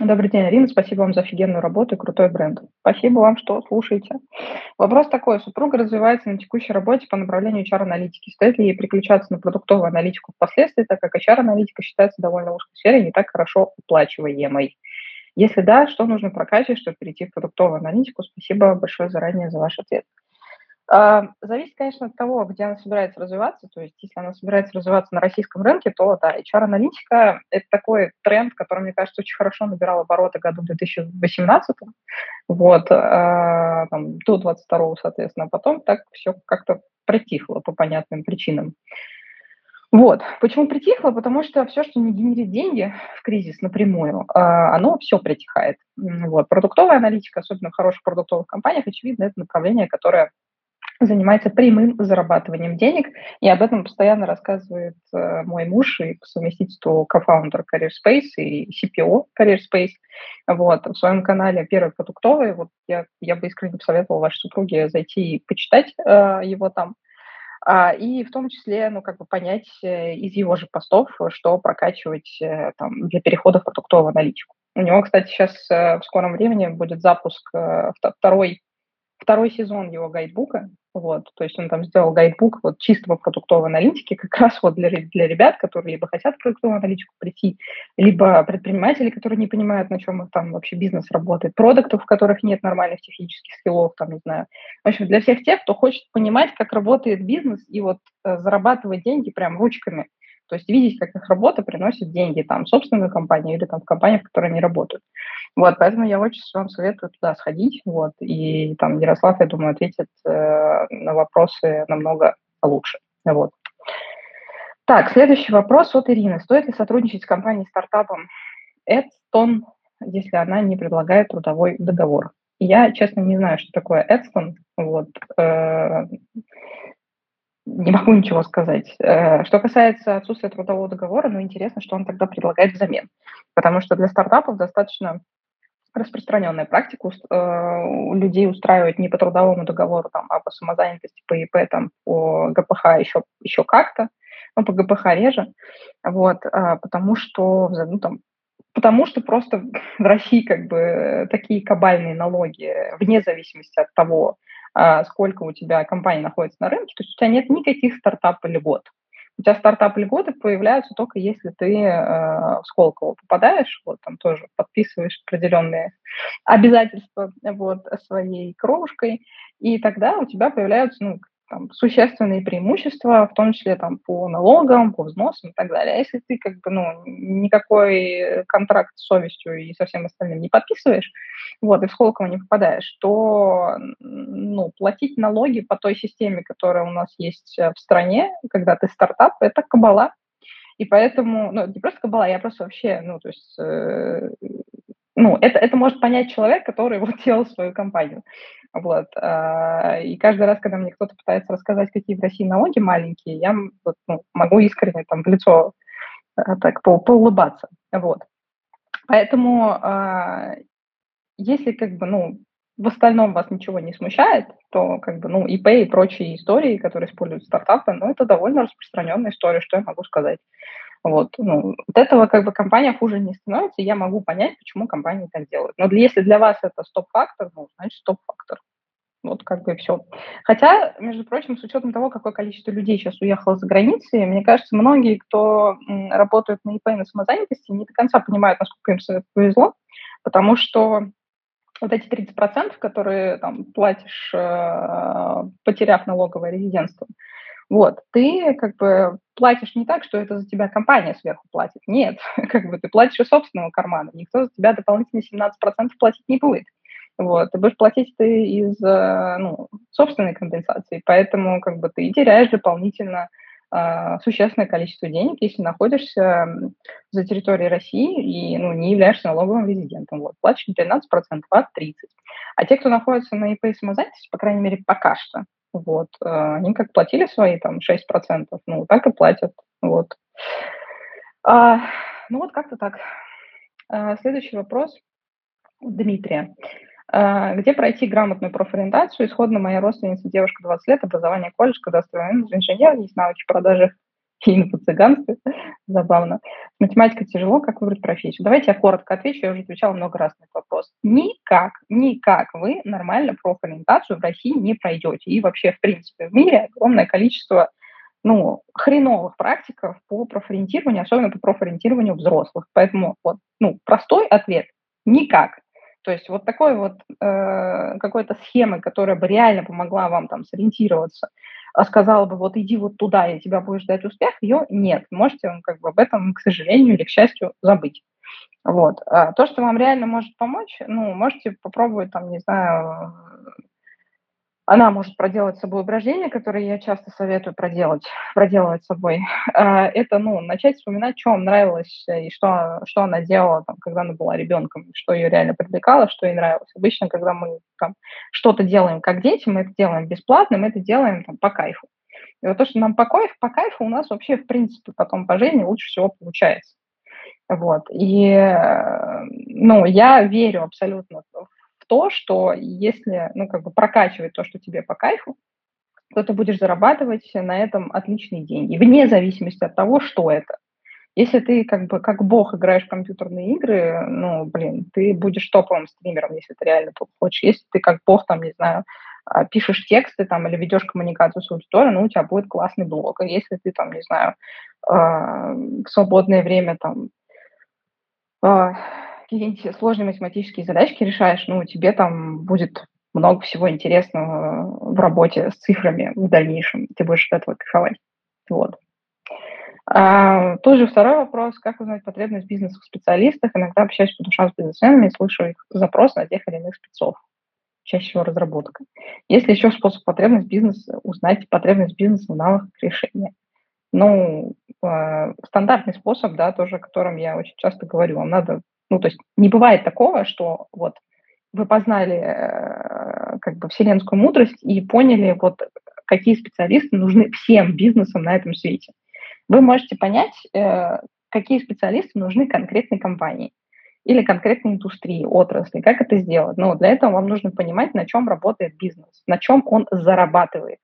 Добрый день, Арина. Спасибо вам за офигенную работу и крутой бренд. Спасибо вам, что слушаете. Вопрос такой. Супруга развивается на текущей работе по направлению HR-аналитики. Стоит ли ей переключаться на продуктовую аналитику впоследствии, так как HR-аналитика считается довольно узкой сферой и не так хорошо оплачиваемой? Если да, что нужно прокачивать, чтобы перейти в продуктовую аналитику? Спасибо большое заранее за ваш ответ. А, зависит, конечно, от того, где она собирается развиваться. То есть, если она собирается развиваться на российском рынке, то да, HR-аналитика – это такой тренд, который, мне кажется, очень хорошо набирал обороты году 2018, вот, а, там, до 22 соответственно. А потом так все как-то притихло по понятным причинам. Вот. Почему притихло? Потому что все, что не генерит деньги в кризис напрямую, оно все притихает. Вот. Продуктовая аналитика, особенно в хороших продуктовых компаниях, очевидно, это направление, которое занимается прямым зарабатыванием денег, и об этом постоянно рассказывает э, мой муж и по совместительству кофаундер Career Space и CPO Career Space. Вот, в своем канале «Первый продуктовый», вот я, я бы искренне посоветовала вашей супруге зайти и почитать э, его там, а, и в том числе, ну, как бы понять э, из его же постов, что прокачивать э, там, для перехода в продуктовую аналитику. У него, кстати, сейчас э, в скором времени будет запуск второй второй сезон его гайдбука, вот, то есть он там сделал гайдбук вот чистого продуктовой аналитики, как раз вот для, для ребят, которые либо хотят в продуктовую аналитику прийти, либо предприниматели, которые не понимают, на чем их там вообще бизнес работает, продуктов, в которых нет нормальных технических скиллов, там, не знаю. В общем, для всех тех, кто хочет понимать, как работает бизнес и вот э, зарабатывать деньги прям ручками, то есть видеть, как их работа приносит деньги там, в собственную компанию или там в компаниях, в которой они работают. Вот, поэтому я очень вам советую туда сходить. Вот, и там Ярослав, я думаю, ответит э, на вопросы намного лучше. Вот. Так, следующий вопрос от Ирины. Стоит ли сотрудничать с компанией-стартапом Эдстон, если она не предлагает трудовой договор? Я, честно, не знаю, что такое Эдстон. Вот. Э, не могу ничего сказать. Э, что касается отсутствия трудового договора, ну, интересно, что он тогда предлагает взамен. Потому что для стартапов достаточно распространенная практика э, людей устраивать не по трудовому договору, там, а по самозанятости, по ИП, там, по ГПХ еще, еще как-то, но по ГПХ реже, вот, а, потому что, ну, там, потому что просто в России как бы такие кабальные налоги, вне зависимости от того, сколько у тебя компаний находится на рынке, то есть у тебя нет никаких стартап-льгот. У тебя стартап-льготы появляются только если ты э, в Сколково попадаешь, вот там тоже подписываешь определенные обязательства вот, своей кровушкой, и тогда у тебя появляются ну, там, существенные преимущества, в том числе там, по налогам, по взносам и так далее. А если ты как бы, ну, никакой контракт с совестью и со всем остальным не подписываешь, вот, и в Сколково не попадаешь, то ну, платить налоги по той системе, которая у нас есть в стране, когда ты стартап, это кабала. И поэтому, ну, не просто кабала, я просто вообще, ну, то есть э, ну, это, это может понять человек, который вот делал свою компанию. Вот. А, и каждый раз, когда мне кто-то пытается рассказать, какие в России налоги маленькие, я ну, могу искренне там в лицо так по поулыбаться. Вот. Поэтому если как бы, ну, в остальном вас ничего не смущает, то как бы, ну, ИП и прочие истории, которые используют стартапы, ну, это довольно распространенная история, что я могу сказать. Вот, ну, от этого как бы компания хуже не становится, и я могу понять, почему компании так делают. Но если для вас это стоп-фактор, ну, значит, стоп-фактор. Вот как бы все. Хотя, между прочим, с учетом того, какое количество людей сейчас уехало за границей, мне кажется, многие, кто работают на ИП и на самозанятости, не до конца понимают, насколько им повезло, потому что вот эти 30%, которые там платишь, э, потеряв налоговое резидентство, вот, ты как бы платишь не так, что это за тебя компания сверху платит. Нет, как бы ты платишь из собственного кармана. Никто за тебя дополнительные 17% платить не будет. Вот, ты будешь платить ты из э, ну, собственной компенсации, поэтому как бы ты теряешь дополнительно э, существенное количество денег, если находишься за территорией России и ну, не являешься налоговым резидентом. Вот, платишь не 13%, а 30%. А те, кто находится на ИП самозанятости, по крайней мере, пока что, вот, э, они как платили свои там 6%, ну, так и платят, вот. А, ну, вот как-то так. А, следующий вопрос Дмитрия. А, где пройти грамотную профориентацию? Исходно моя родственница, девушка 20 лет, образование колледж, кадастровый инженер, есть навыки продажи и инфо-цыганстве. Забавно. Математика тяжело, как выбрать профессию? Давайте я коротко отвечу, я уже отвечала много раз на этот вопрос. Никак, никак вы нормально профориентацию в России не пройдете. И вообще, в принципе, в мире огромное количество ну, хреновых практиков по профориентированию, особенно по профориентированию взрослых. Поэтому вот, ну, простой ответ – никак. То есть вот такой вот э, какой-то схемы, которая бы реально помогла вам там сориентироваться, сказала бы, вот иди вот туда, и тебя будет ждать успех, ее нет. Можете как бы об этом, к сожалению или к счастью, забыть. Вот. А то, что вам реально может помочь, ну, можете попробовать, там, не знаю, она может проделать с собой упражнения, которые я часто советую проделать, проделывать с собой. А, это, ну, начать вспоминать, что вам нравилось и что, что она делала, там, когда она была ребенком, что ее реально привлекало, что ей нравилось. Обычно, когда мы там, что-то делаем как дети, мы это делаем бесплатно, мы это делаем там, по кайфу. И вот то, что нам по кайфу, по кайфу у нас вообще, в принципе, потом по жизни лучше всего получается. Вот. И, э, ну, я верю абсолютно в то, что если, ну, как бы прокачивать то, что тебе по кайфу, то ты будешь зарабатывать на этом отличные деньги, вне зависимости от того, что это. Если ты как бы как бог играешь в компьютерные игры, ну, блин, ты будешь топовым стримером, если ты реально хочешь. Если ты как бог, там, не знаю, а, пишешь тексты там или ведешь коммуникацию с аудиторией, ну, у тебя будет классный блог. Если ты там, не знаю, а, в свободное время там а, какие-нибудь сложные математические задачки решаешь, ну, тебе там будет много всего интересного в работе с цифрами в дальнейшем. Ты будешь от этого кайфовать. Вот. А, тоже второй вопрос. Как узнать потребность бизнеса в специалистах? Иногда общаюсь по душам с бизнесменами и слышу их запрос на тех или иных спецов. Чаще всего разработка. Есть ли еще способ потребность бизнеса, узнать потребность бизнеса в навыках решения? Ну, э, стандартный способ, да, тоже о котором я очень часто говорю. Вам надо ну, то есть не бывает такого, что вот вы познали э, как бы вселенскую мудрость и поняли, вот какие специалисты нужны всем бизнесам на этом свете. Вы можете понять, э, какие специалисты нужны конкретной компании или конкретной индустрии, отрасли, как это сделать. Но для этого вам нужно понимать, на чем работает бизнес, на чем он зарабатывает.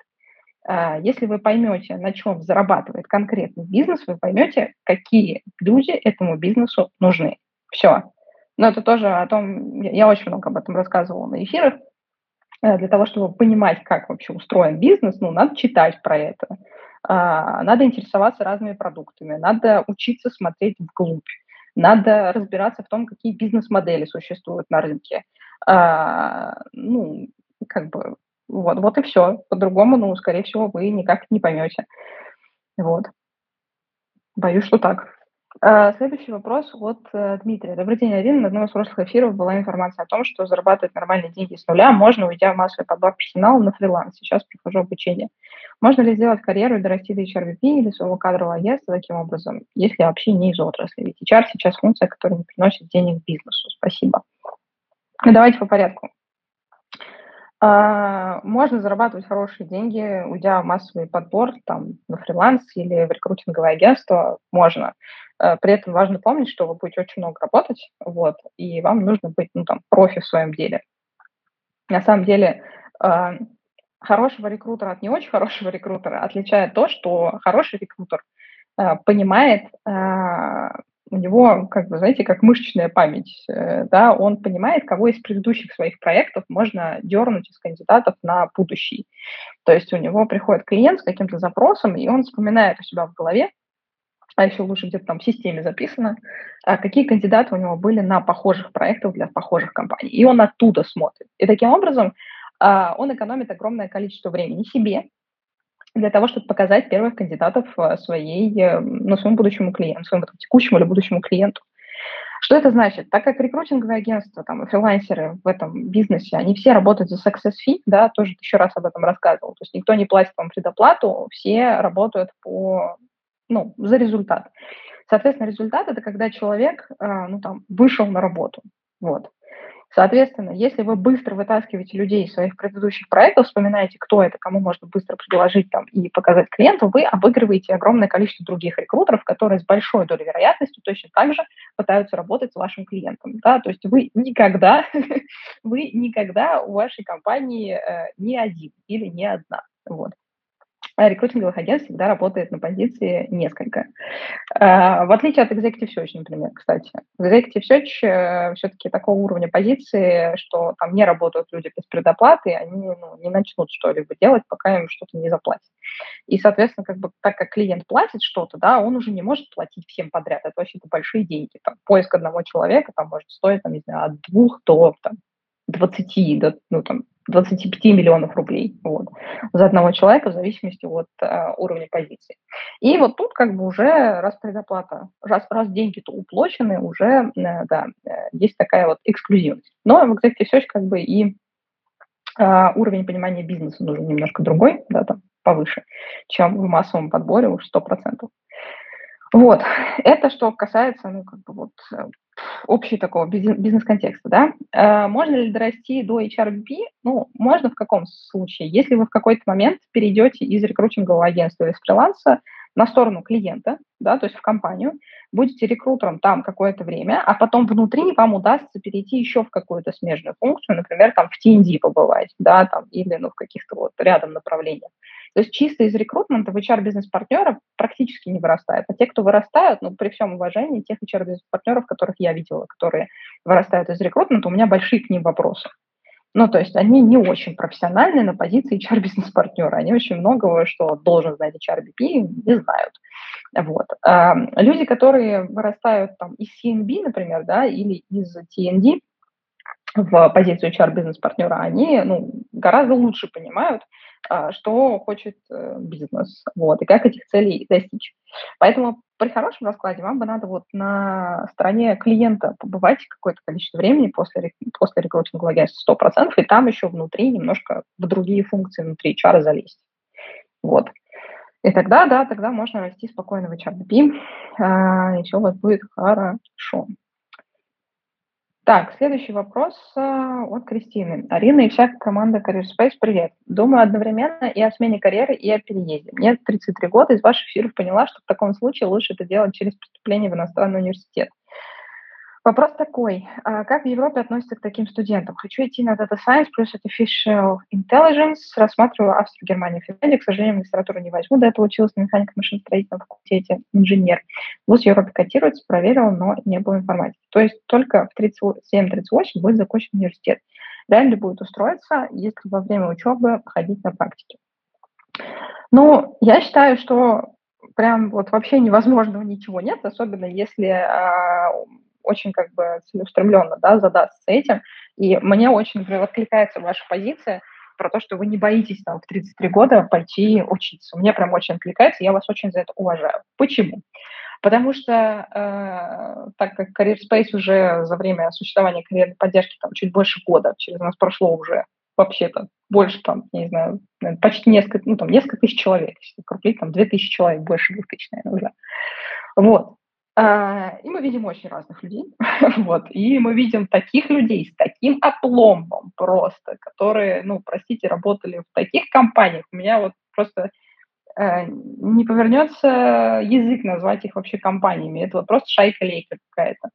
А, если вы поймете, на чем зарабатывает конкретный бизнес, вы поймете, какие люди этому бизнесу нужны. Все. Но это тоже о том, я очень много об этом рассказывала на эфирах. Э, для того, чтобы понимать, как вообще устроен бизнес, ну, надо читать про это. А, надо интересоваться разными продуктами, надо учиться смотреть вглубь, надо разбираться в том, какие бизнес-модели существуют на рынке. А, ну, как бы, вот, вот и все. По-другому, ну, скорее всего, вы никак не поймете. Вот. Боюсь, что так. А, следующий вопрос от э, Дмитрия. Добрый день, Арина. На одном из прошлых эфиров была информация о том, что зарабатывать нормальные деньги с нуля можно, уйдя в массовый подбор персонала на фриланс. Сейчас прохожу обучение. Можно ли сделать карьеру и дорасти до HRVP или своего кадрового агентства таким образом, если вообще не из отрасли? Ведь HR сейчас функция, которая не приносит денег бизнесу. Спасибо. Давайте по порядку. А, можно зарабатывать хорошие деньги, уйдя в массовый подбор там, на фриланс или в рекрутинговое агентство. Можно. Э, при этом важно помнить, что вы будете очень много работать, вот, и вам нужно быть, ну, там, профи в своем деле. На самом деле, э, хорошего рекрутера от не очень хорошего рекрутера отличает то, что хороший рекрутер э, понимает, у него, как бы, знаете, как мышечная память, да, он понимает, кого из предыдущих своих проектов можно дернуть из кандидатов на будущий. То есть у него приходит клиент с каким-то запросом, и он вспоминает у себя в голове, а еще лучше где-то там в системе записано, а какие кандидаты у него были на похожих проектах для похожих компаний. И он оттуда смотрит. И таким образом а, он экономит огромное количество времени себе для того, чтобы показать первых кандидатов а, своей, э, ну, своему будущему клиенту, своему там, текущему или будущему клиенту. Что это значит? Так как рекрутинговые агентства, там, фрилансеры в этом бизнесе, они все работают за success fee, да, тоже еще раз об этом рассказывал. То есть никто не платит вам предоплату, все работают по ну, за результат. Соответственно, результат – это когда человек, э, ну, там, вышел на работу. Вот. Соответственно, если вы быстро вытаскиваете людей из своих предыдущих проектов, вспоминаете, кто это, кому можно быстро предложить там, и показать клиенту, вы обыгрываете огромное количество других рекрутеров, которые с большой долей вероятности точно так же пытаются работать с вашим клиентом. Да? То есть вы никогда, вы никогда у вашей компании э, не один или не одна. Вот. А рекрутинговых агентств всегда работает на позиции несколько. А, в отличие от Executive Search, например, кстати. В Executive Search э, все-таки такого уровня позиции, что там не работают люди без предоплаты, они ну, не начнут что-либо делать, пока им что-то не заплатят. И, соответственно, как бы, так как клиент платит что-то, да, он уже не может платить всем подряд. Это вообще-то большие деньги. Там, поиск одного человека там, может стоить, там, не знаю, от двух до там, 20, до, ну, там, 25 миллионов рублей вот, за одного человека в зависимости от э, уровня позиции. И вот тут как бы уже раз предоплата, раз, раз деньги-то уплочены, уже, э, да, э, есть такая вот эксклюзивность. Но в Executive Search как бы и э, уровень понимания бизнеса нужен немножко другой, да, там, повыше, чем в массовом подборе уж 100%. Вот, это что касается, ну, как бы вот э, общий такого бизнес-контекста, да. Э, можно ли дорасти до HRBP? Ну, можно в каком случае? Если вы в какой-то момент перейдете из рекрутингового агентства, из фриланса на сторону клиента, да, то есть в компанию, будете рекрутером там какое-то время, а потом внутри вам удастся перейти еще в какую-то смежную функцию, например, там в TND побывать, да, там, или ну, в каких-то вот рядом направлениях. То есть чисто из рекрутмента в HR-бизнес-партнера практически не вырастает. А те, кто вырастают, ну, при всем уважении тех HR-бизнес-партнеров, которых я видела, которые вырастают из рекрутмента, у меня большие к ним вопросы. Ну, то есть они не очень профессиональные на позиции HR-бизнес-партнера. Они очень многого, что должен знать HRBP, не знают. Вот. А люди, которые вырастают там из CNB, например, да, или из TND в позицию HR-бизнес-партнера, они ну, гораздо лучше понимают, а, что хочет э, бизнес, вот, и как этих целей достичь. Поэтому при хорошем раскладе вам бы надо вот на стороне клиента побывать какое-то количество времени после, после рекрутингового агентства 100%, и там еще внутри немножко в другие функции внутри HR залезть. Вот. И тогда, да, тогда можно расти спокойно в HRBP, а, и все у вас будет хорошо. Так, следующий вопрос э, от Кристины. Арина и вся команда Career Space, привет. Думаю одновременно и о смене карьеры, и о переезде. Мне 33 года, из ваших эфиров поняла, что в таком случае лучше это делать через поступление в иностранный университет. Вопрос такой. А как в Европе относятся к таким студентам? Хочу идти на Data Science плюс Artificial Intelligence. Рассматриваю Австрию, Германию, Финляндию. К сожалению, магистратуру не возьму. До этого училась на механике машиностроительном факультете инженер. Вуз Европе котируется, проверила, но не было информатики. То есть только в 37-38 будет закончен университет. Реально будет устроиться, если во время учебы ходить на практике? Ну, я считаю, что прям вот вообще невозможного ничего нет, особенно если а, очень как бы целеустремленно да, задастся этим. И мне очень, например, откликается ваша позиция про то, что вы не боитесь там в 33 года пойти учиться. Мне прям очень откликается, я вас очень за это уважаю. Почему? Потому что э, так как Career Space уже за время существования карьерной поддержки там чуть больше года, через нас прошло уже вообще-то больше там, не знаю, почти несколько, ну там несколько тысяч человек, если крупнее, там две тысячи человек, больше двух тысяч, наверное, уже. Вот. А, и мы видим очень разных людей. вот. И мы видим таких людей с таким опломбом просто, которые, ну, простите, работали в таких компаниях. У меня вот просто э, не повернется язык назвать их вообще компаниями. Это вот просто шайка-лейка какая-то.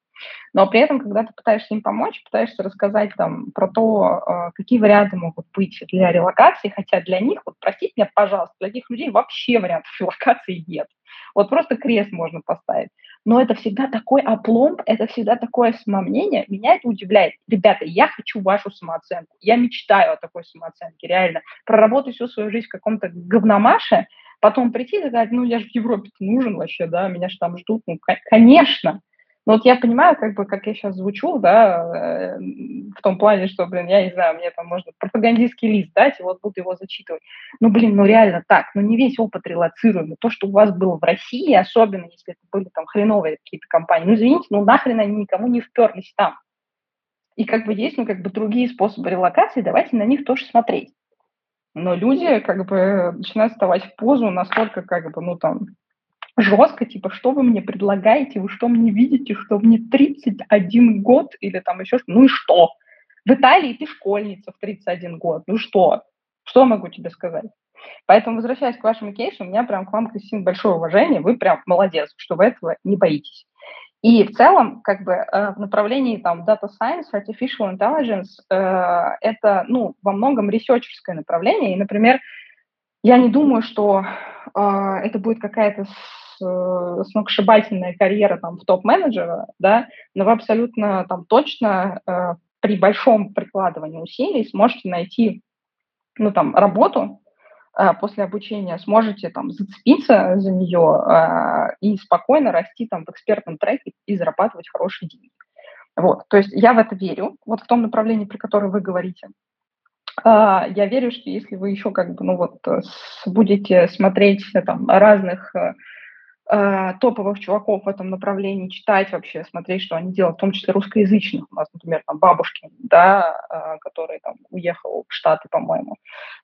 Но при этом, когда ты пытаешься им помочь, пытаешься рассказать там про то, э, какие варианты могут быть для релокации, хотя для них, вот простите меня, пожалуйста, для этих людей вообще вариантов релокации нет. Вот просто крест можно поставить. Но это всегда такой опломб, это всегда такое самомнение. Меня это удивляет. Ребята, я хочу вашу самооценку. Я мечтаю о такой самооценке, реально. Проработать всю свою жизнь в каком-то говномаше, потом прийти и сказать, ну, я же в Европе нужен вообще, да, меня же там ждут. Ну, конечно. Но вот я понимаю, как бы, как я сейчас звучу, да, э, в том плане, что, блин, я не знаю, мне там можно пропагандистский лист дать, и вот буду его зачитывать. Ну, блин, ну реально так, ну не весь опыт релацируемый. То, что у вас было в России, особенно если это были там хреновые какие-то компании, ну, извините, ну нахрен они никому не вперлись там. И как бы есть, ну, как бы другие способы релокации, давайте на них тоже смотреть. Но люди как бы начинают вставать в позу настолько, как бы, ну, там, жестко, типа, что вы мне предлагаете, вы что мне видите, что мне 31 год или там еще что ну и что? В Италии ты школьница в 31 год, ну что? Что могу тебе сказать? Поэтому, возвращаясь к вашему кейсу, у меня прям к вам, Кристина, большое уважение, вы прям молодец, что вы этого не боитесь. И в целом, как бы э, в направлении там data science, artificial intelligence, э, это, ну, во многом ресерчерское направление. И, например, я не думаю, что э, это будет какая-то Э, сногсшибательная карьера там в топ-менеджера, да, но вы абсолютно там точно э, при большом прикладывании усилий сможете найти, ну, там, работу э, после обучения, сможете там зацепиться за нее э, и спокойно расти там в экспертном треке и зарабатывать хорошие деньги. Вот, то есть я в это верю, вот в том направлении, про которое вы говорите. Uh, я верю, что если вы еще как бы, ну вот, будете смотреть там разных э, топовых чуваков в этом направлении, читать вообще, смотреть, что они делают, в том числе русскоязычных. У нас, например, там бабушки, да, э, который там уехал в Штаты, по-моему,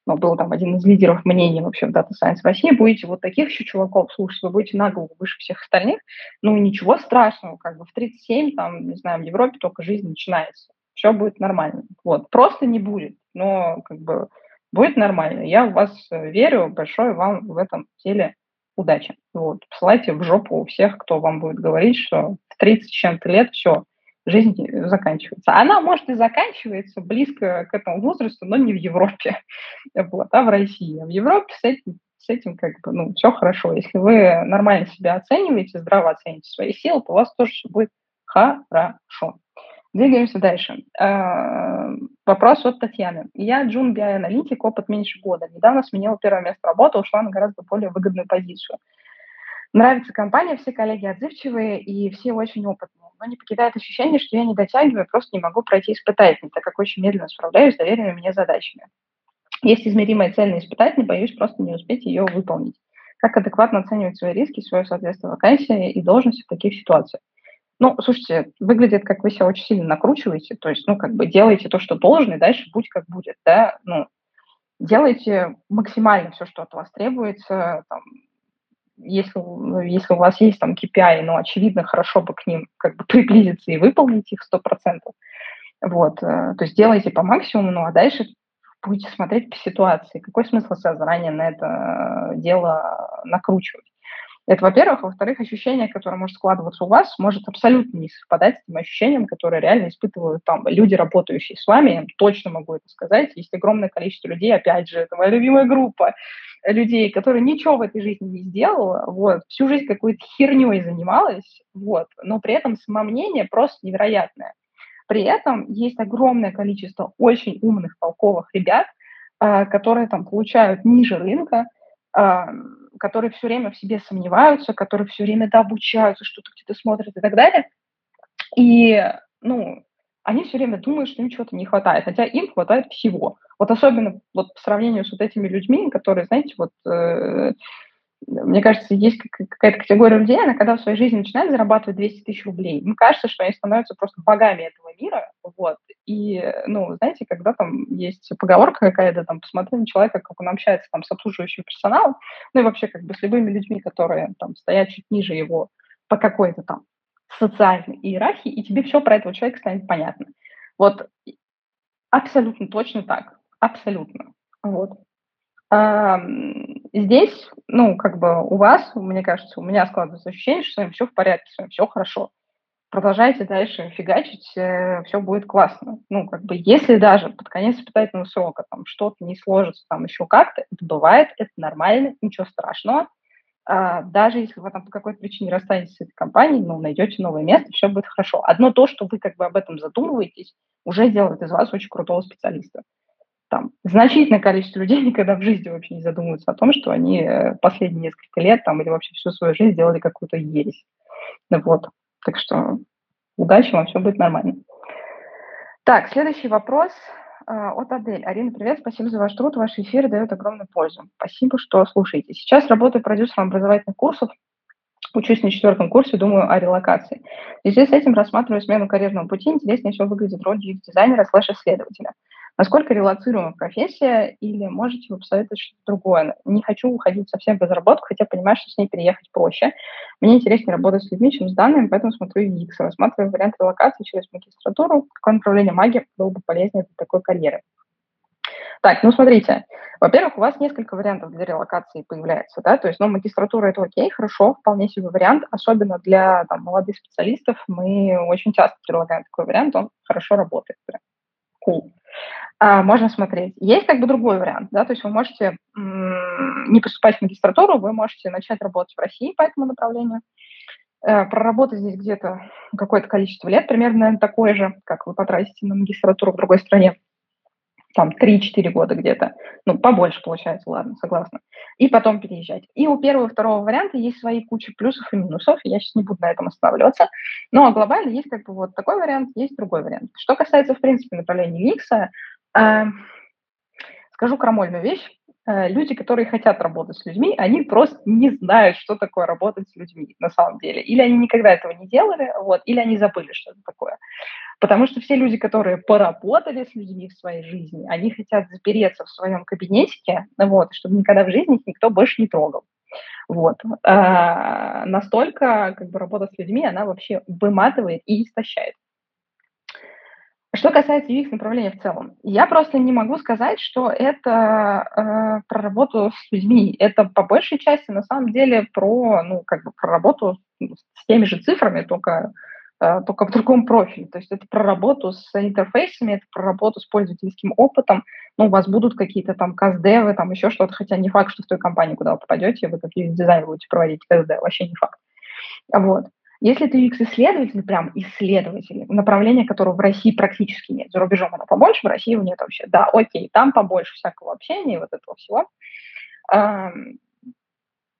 но был там один из лидеров мнений вообще в Data Science в России. Будете вот таких еще чуваков слушать, вы будете на голову выше всех остальных. Ну, ничего страшного, как бы в 37, там, не знаю, в Европе только жизнь начинается. Все будет нормально. Вот, просто не будет, но как бы будет нормально. Я в вас верю, большое вам в этом деле удачи. Вот. Посылайте в жопу всех, кто вам будет говорить, что в 30 чем-то лет все, жизнь заканчивается. Она, может, и заканчивается близко к этому возрасту, но не в Европе, вот, а в России. В Европе с этим, с этим как бы, ну, все хорошо. Если вы нормально себя оцениваете, здраво оцените свои силы, то у вас тоже все будет хорошо. Двигаемся дальше. А, вопрос от Татьяны. Я джун би аналитик, опыт меньше года. Недавно сменила первое место работы, ушла на гораздо более выгодную позицию. Нравится компания, все коллеги отзывчивые и все очень опытные. Но не покидает ощущение, что я не дотягиваю, просто не могу пройти испытательный, так как очень медленно справляюсь с доверенными мне задачами. Есть измеримая цель на испытательный, боюсь просто не успеть ее выполнить. Как адекватно оценивать свои риски, свое соответствие вакансии и должности в таких ситуациях? Ну, слушайте, выглядит, как вы себя очень сильно накручиваете, то есть, ну, как бы делаете то, что должно, дальше будь как будет, да, ну, делайте максимально все, что от вас требуется, там, если, если у вас есть там KPI, ну, очевидно, хорошо бы к ним как бы приблизиться и выполнить их 100%. Вот, э, то есть делайте по максимуму, ну, а дальше будете смотреть по ситуации. Какой смысл себя заранее на это дело накручивать? Это, во-первых. Во-вторых, ощущение, которое может складываться у вас, может абсолютно не совпадать с тем ощущением, которое реально испытывают там люди, работающие с вами. Я точно могу это сказать. Есть огромное количество людей, опять же, это моя любимая группа людей, которые ничего в этой жизни не сделала, вот, всю жизнь какой-то херней занималась, вот, но при этом самомнение просто невероятное. При этом есть огромное количество очень умных, толковых ребят, а, которые там получают ниже рынка, которые все время в себе сомневаются, которые все время да, обучаются, что-то где-то смотрят и так далее. И, ну, они все время думают, что им чего-то не хватает, хотя им хватает всего. Вот особенно вот по сравнению с вот этими людьми, которые, знаете, вот э, мне кажется, есть какая-то категория людей, она когда в своей жизни начинает зарабатывать 200 тысяч рублей, им кажется, что они становятся просто богами этого мира, вот, и, ну, знаете, когда там есть поговорка какая-то, там, посмотри на человека, как он общается там с обслуживающим персоналом, ну и вообще как бы с любыми людьми, которые там стоят чуть ниже его по какой-то там социальной иерархии, и тебе все про этого человека станет понятно. Вот абсолютно точно так, абсолютно. Вот. Здесь, ну, как бы у вас, мне кажется, у меня складывается ощущение, что с вами все в порядке, с вами все хорошо. Продолжайте дальше фигачить, э, все будет классно. Ну, как бы, если даже под конец испытательного срока там что-то не сложится, там еще как-то, это бывает, это нормально, ничего страшного. А, даже если вы там по какой-то причине расстанетесь с этой компанией, ну, найдете новое место, все будет хорошо. Одно то, что вы как бы об этом задумываетесь, уже делает из вас очень крутого специалиста там, значительное количество людей никогда в жизни вообще не задумываются о том, что они э, последние несколько лет там, или вообще всю свою жизнь делали какую-то ересь. Ну, вот. Так что удачи вам, все будет нормально. Так, следующий вопрос э, от Адель. Арина, привет, спасибо за ваш труд, ваши эфиры дают огромную пользу. Спасибо, что слушаете. Сейчас работаю продюсером образовательных курсов, учусь на четвертом курсе, думаю о релокации. В связи с этим рассматриваю смену карьерного пути, интереснее всего выглядит роль UX-дизайнера слэш-исследователя. Насколько релацируема профессия или можете вы посоветовать что-то другое? Не хочу уходить совсем в разработку, хотя понимаю, что с ней переехать проще. Мне интереснее работать с людьми, чем с данными, поэтому смотрю UX. Рассматриваю вариант релокации через магистратуру. Какое направление магии было бы полезнее для такой карьеры? Так, ну смотрите, во-первых, у вас несколько вариантов для релокации появляется, да, то есть, ну, магистратура – это окей, хорошо, вполне себе вариант, особенно для там, молодых специалистов, мы очень часто предлагаем такой вариант, он хорошо работает, прям cool. А, можно смотреть. Есть как бы другой вариант, да, то есть вы можете не поступать в магистратуру, вы можете начать работать в России по этому направлению, э, проработать здесь где-то какое-то количество лет, примерно такое же, как вы потратите на магистратуру в другой стране, там 3-4 года где-то, ну, побольше получается, ладно, согласна, и потом переезжать. И у первого и второго варианта есть свои кучи плюсов и минусов, я сейчас не буду на этом останавливаться, но глобально есть как бы вот такой вариант, есть другой вариант. Что касается, в принципе, направления UX, э, скажу крамольную вещь, люди, которые хотят работать с людьми, они просто не знают, что такое работать с людьми на самом деле. Или они никогда этого не делали, вот, или они забыли, что это такое. Потому что все люди, которые поработали с людьми в своей жизни, они хотят запереться в своем кабинетике, вот, чтобы никогда в жизни их никто больше не трогал. Вот. А, настолько как бы, работа с людьми, она вообще выматывает и истощает. Что касается UX направления в целом, я просто не могу сказать, что это э, про работу с людьми. Это по большей части на самом деле про, ну, как бы про работу с теми же цифрами, только Э, только в другом профиле. То есть это про работу с интерфейсами, это про работу с пользовательским опытом. Ну, у вас будут какие-то там каздевы, там еще что-то, хотя не факт, что в той компании, куда вы попадете, вы какие дизайн будете проводить КСД, вообще не факт. Вот. Если ты UX-исследователь, прям исследователь, направление которого в России практически нет, за рубежом оно побольше, в России его нет вообще. Да, окей, там побольше всякого общения и вот этого всего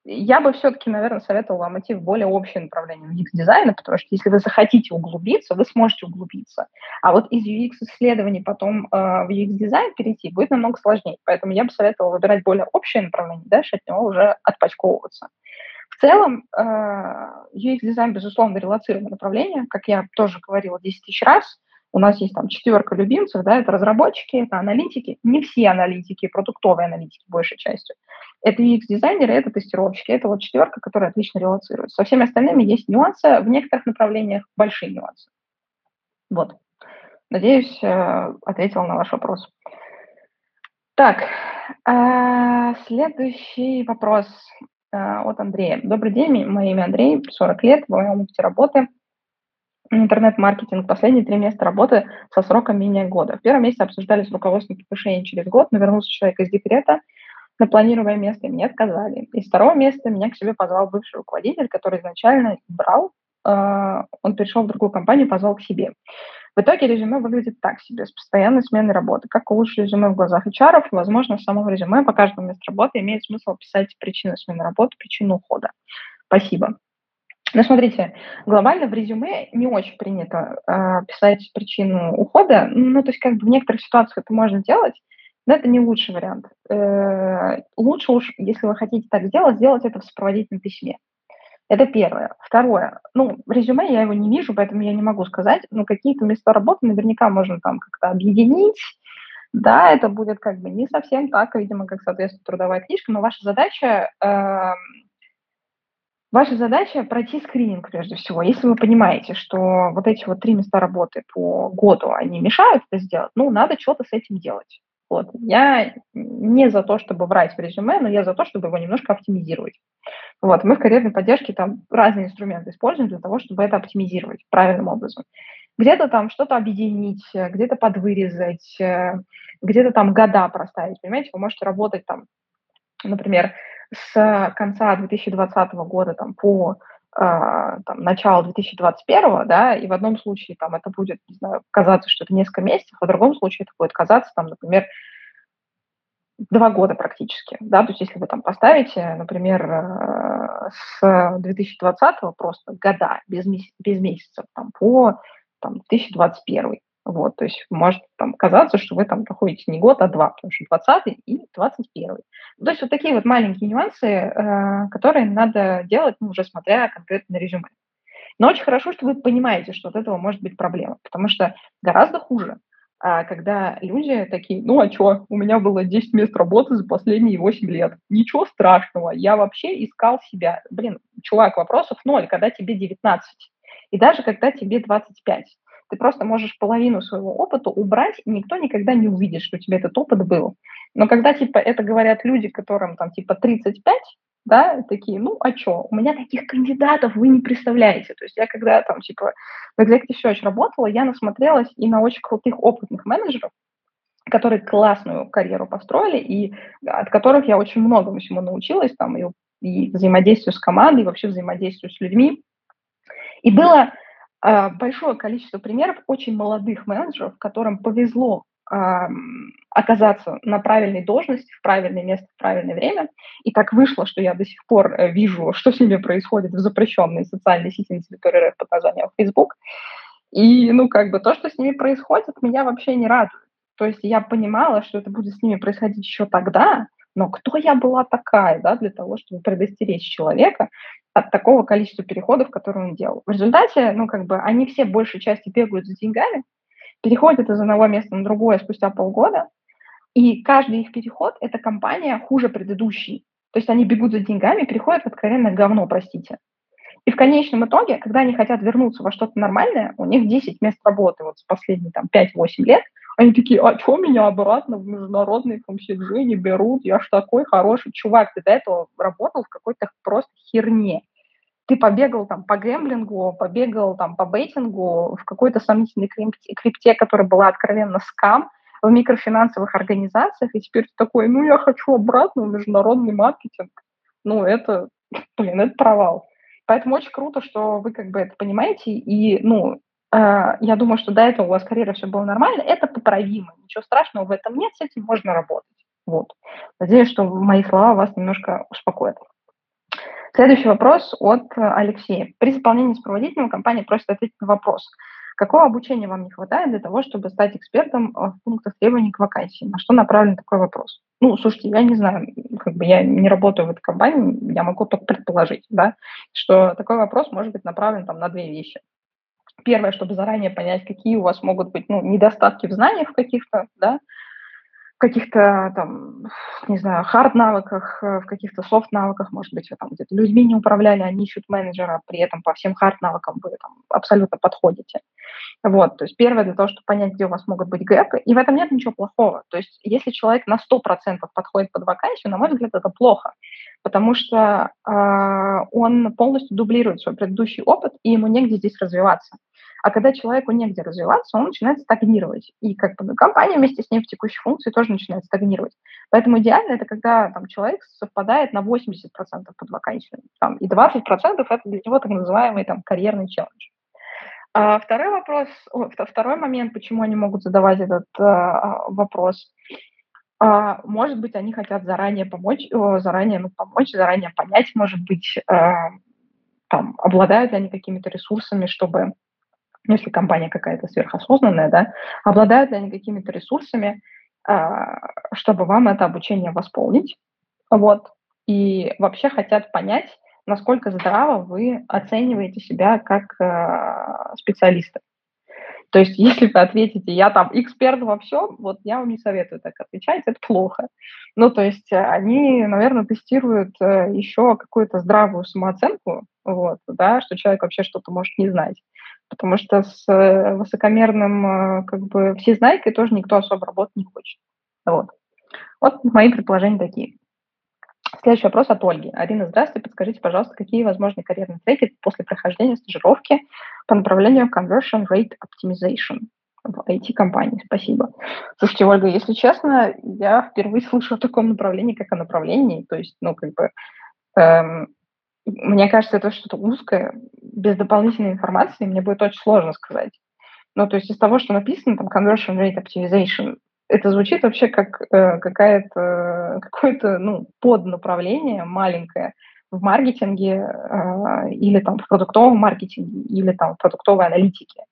я бы все-таки, наверное, советовала вам идти в более общее направление UX-дизайна, потому что если вы захотите углубиться, вы сможете углубиться. А вот из UX-исследований потом э, в UX-дизайн перейти будет намного сложнее. Поэтому я бы советовала выбирать более общее направление, дальше от него уже отпочковываться. В целом, э, UX-дизайн, безусловно, релацированное направление, как я тоже говорила 10 тысяч раз, у нас есть там четверка любимцев, да, это разработчики, это аналитики, не все аналитики, продуктовые аналитики большей частью. Это UX-дизайнеры, это тестировщики, это вот четверка, которая отлично релацирует. Со всеми остальными есть нюансы, в некоторых направлениях большие нюансы. Вот. Надеюсь, э, ответила на ваш вопрос. Так, э, следующий вопрос от Андрея. Добрый день, мое имя Андрей, 40 лет, в моем опыте работы интернет-маркетинг. Последние три месяца работы со сроком менее года. В первом месяце обсуждали с руководством повышение через год, но вернулся человек из декрета на планируемое место, и мне отказали. Из второго места меня к себе позвал бывший руководитель, который изначально брал, э, он пришел в другую компанию, позвал к себе. В итоге резюме выглядит так себе, с постоянной сменой работы. Как улучшить резюме в глазах HR? Возможно, в самом резюме по каждому месту работы имеет смысл описать причину смены работы, причину ухода. Спасибо. Ну, смотрите, глобально в резюме не очень принято э, писать причину ухода. Ну, то есть, как бы в некоторых ситуациях это можно делать, но это не лучший вариант. Э, лучше уж, если вы хотите так сделать, сделать это в сопроводительном письме. Это первое. Второе. Ну, резюме я его не вижу, поэтому я не могу сказать, но какие-то места работы наверняка можно там как-то объединить. Да, это будет как бы не совсем так, видимо, как соответствует трудовая книжка, но ваша задача э, Ваша задача пройти скрининг прежде всего. Если вы понимаете, что вот эти вот три места работы по году, они мешают это сделать, ну, надо что-то с этим делать. Вот. Я не за то, чтобы врать в резюме, но я за то, чтобы его немножко оптимизировать. Вот. Мы в карьерной поддержке там разные инструменты используем для того, чтобы это оптимизировать правильным образом. Где-то там что-то объединить, где-то подвырезать, э, где-то там года проставить. Понимаете, вы можете работать там, например, с конца 2020 года там, по там, начала 2021, да, и в одном случае там это будет, не знаю, казаться, что это несколько месяцев, а в другом случае это будет казаться, там, например, два года практически, да, то есть если вы там поставите, например, э, с 2020 просто года, без, месяц, без месяцев, там, по там, 2021, вот, то есть может там казаться, что вы там проходите не год, а два, потому что 20 и 21. То есть вот такие вот маленькие нюансы, э, которые надо делать, ну, уже смотря конкретно на резюме. Но очень хорошо, что вы понимаете, что от этого может быть проблема, потому что гораздо хуже, э, когда люди такие, ну а что, у меня было 10 мест работы за последние 8 лет, ничего страшного, я вообще искал себя. Блин, чувак, вопросов ноль, когда тебе 19, и даже когда тебе 25 ты просто можешь половину своего опыта убрать, и никто никогда не увидит, что у тебя этот опыт был. Но когда, типа, это говорят люди, которым, там, типа, 35, да, такие, ну, а что, у меня таких кандидатов вы не представляете. То есть я когда, там, типа, в Executive Search работала, я насмотрелась и на очень крутых опытных менеджеров, которые классную карьеру построили, и от которых я очень многому всему научилась, там, и, и взаимодействию с командой, и вообще взаимодействию с людьми. И было большое количество примеров очень молодых менеджеров, которым повезло оказаться на правильной должности, в правильное место, в правильное время. И так вышло, что я до сих пор э, вижу, что с ними происходит в запрещенной социальной сети на территории РФ под названием Facebook. И, ну, как бы то, что с ними происходит, меня вообще не радует. То есть я понимала, что это будет с ними происходить еще тогда, но кто я была такая, да, для того, чтобы предостеречь человека от такого количества переходов, которые он делал. В результате, ну, как бы, они все большей части бегают за деньгами, переходят из одного места на другое спустя полгода, и каждый их переход – это компания хуже предыдущей. То есть они бегут за деньгами, переходят в откровенное говно, простите. И в конечном итоге, когда они хотят вернуться во что-то нормальное, у них 10 мест работы вот с последние там 5-8 лет, они такие, а что меня обратно в международные FMCG не берут? Я ж такой хороший чувак. Ты до этого работал в какой-то просто херне. Ты побегал там по гэмблингу, побегал там по бейтингу в какой-то сомнительной крипте, крипте, которая была откровенно скам, в микрофинансовых организациях, и теперь ты такой, ну, я хочу обратно в международный маркетинг. Ну, это, блин, это провал. Поэтому очень круто, что вы как бы это понимаете, и, ну, а, я думаю, что до этого у вас карьера все было нормально, это поправимо, ничего страшного в этом нет, с этим можно работать. Вот. Надеюсь, что мои слова вас немножко успокоят. Следующий вопрос от Алексея. При заполнении сопроводительного компания просит ответить на вопрос. Какого обучения вам не хватает для того, чтобы стать экспертом в пунктах требований к вакансии? На что направлен такой вопрос? Ну, слушайте, я не знаю, как бы я не работаю в этой компании, я могу только предположить, да, что такой вопрос может быть направлен там на две вещи первое, чтобы заранее понять, какие у вас могут быть ну, недостатки в знаниях каких-то, да, в каких-то там, не знаю, хард-навыках, э, в каких-то софт-навыках, может быть, вы там где-то людьми не управляли, они ищут менеджера, при этом по всем хард-навыкам вы там абсолютно подходите. Вот, то есть первое для того, чтобы понять, где у вас могут быть гэпы, и в этом нет ничего плохого. То есть если человек на 100% подходит под вакансию, на мой взгляд, это плохо, потому что э, он полностью дублирует свой предыдущий опыт, и ему негде здесь развиваться. А когда человеку негде развиваться, он начинает стагнировать. И как бы компания вместе с ним в текущей функции тоже начинает стагнировать. Поэтому идеально это когда там, человек совпадает на 80% под вакансию. Там, и 20% это для него так называемый там, карьерный челлендж. А второй вопрос, второй момент, почему они могут задавать этот а, вопрос, а, может быть, они хотят заранее помочь, заранее ну, помочь, заранее понять, может быть, а, там, обладают ли они какими-то ресурсами, чтобы ну, если компания какая-то сверхосознанная, да, обладают ли они какими-то ресурсами, а, чтобы вам это обучение восполнить, вот, и вообще хотят понять, насколько здраво вы оцениваете себя как э, специалиста. То есть, если вы ответите, я там эксперт во всем, вот я вам не советую так отвечать, это плохо. Ну, то есть, э, они, наверное, тестируют э, еще какую-то здравую самооценку, вот, да, что человек вообще что-то может не знать потому что с э, высокомерным э, как бы всезнайкой тоже никто особо работать не хочет. Вот. Вот мои предположения такие. Следующий вопрос от Ольги. Арина, здравствуйте. Подскажите, пожалуйста, какие возможны карьерные треки после прохождения стажировки по направлению Conversion Rate Optimization в IT-компании? Спасибо. Слушайте, Ольга, если честно, я впервые слышу о таком направлении, как о направлении. То есть, ну, как бы, эм, мне кажется, это что-то узкое, без дополнительной информации мне будет очень сложно сказать. Ну, то есть из того, что написано, там, Conversion Rate Optimization, это звучит вообще как э, какая-то, какое-то ну, поднаправление маленькое в маркетинге э, или там в продуктовом маркетинге или там в продуктовой аналитике.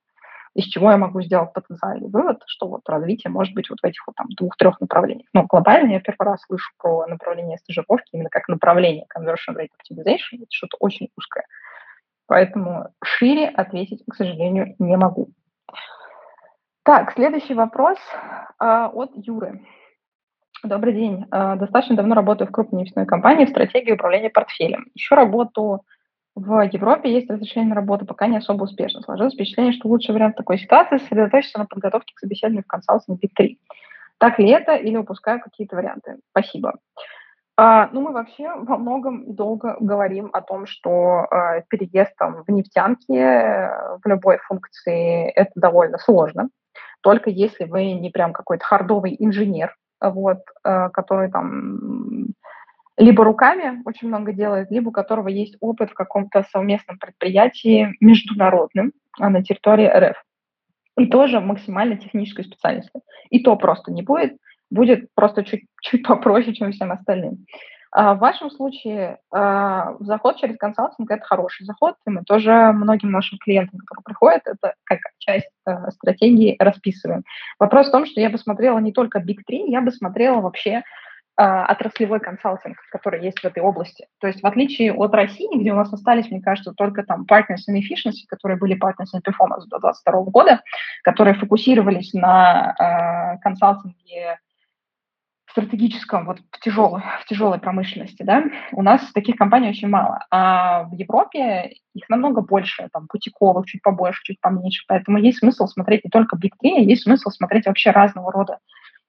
Из чего я могу сделать потенциальный вывод, что вот развитие может быть вот в этих вот там двух-трех направлениях. Но глобально я первый раз слышу про направление стажировки именно как направление conversion rate optimization. Это что-то очень узкое. Поэтому шире ответить, к сожалению, не могу. Так, следующий вопрос а, от Юры. Добрый день. А, достаточно давно работаю в крупной нефтяной компании в стратегии управления портфелем. Еще работу в Европе, есть разрешение на работу, пока не особо успешно. Сложилось впечатление, что лучший вариант такой ситуации сосредоточиться на подготовке к собеседованию в консалтинге Big 3. Так ли это или упускаю какие-то варианты? Спасибо. А, ну, мы вообще во многом долго говорим о том, что а, переезд там, в нефтянке э, в любой функции это довольно сложно только если вы не прям какой-то хардовый инженер, вот, э, который там либо руками очень много делает, либо у которого есть опыт в каком-то совместном предприятии международным а на территории РФ. И тоже максимально технической специальности. И то просто не будет, будет просто чуть, чуть попроще, чем всем остальным. А в вашем случае а, заход через консалтинг – это хороший заход, и мы тоже многим нашим клиентам, которые приходят, это как часть а, стратегии расписываем. Вопрос в том, что я бы смотрела не только Big 3, я бы смотрела вообще отраслевой консалтинг, который есть в этой области. То есть в отличие от России, где у нас остались, мне кажется, только там Partners in Efficiency, которые были Partners in Performance до 2022 года, которые фокусировались на консалтинге стратегическом, вот в тяжелой, в тяжелой промышленности, да, у нас таких компаний очень мало. А в Европе их намного больше, там, бутиковых чуть побольше, чуть поменьше. Поэтому есть смысл смотреть не только Big 3, а есть смысл смотреть вообще разного рода а,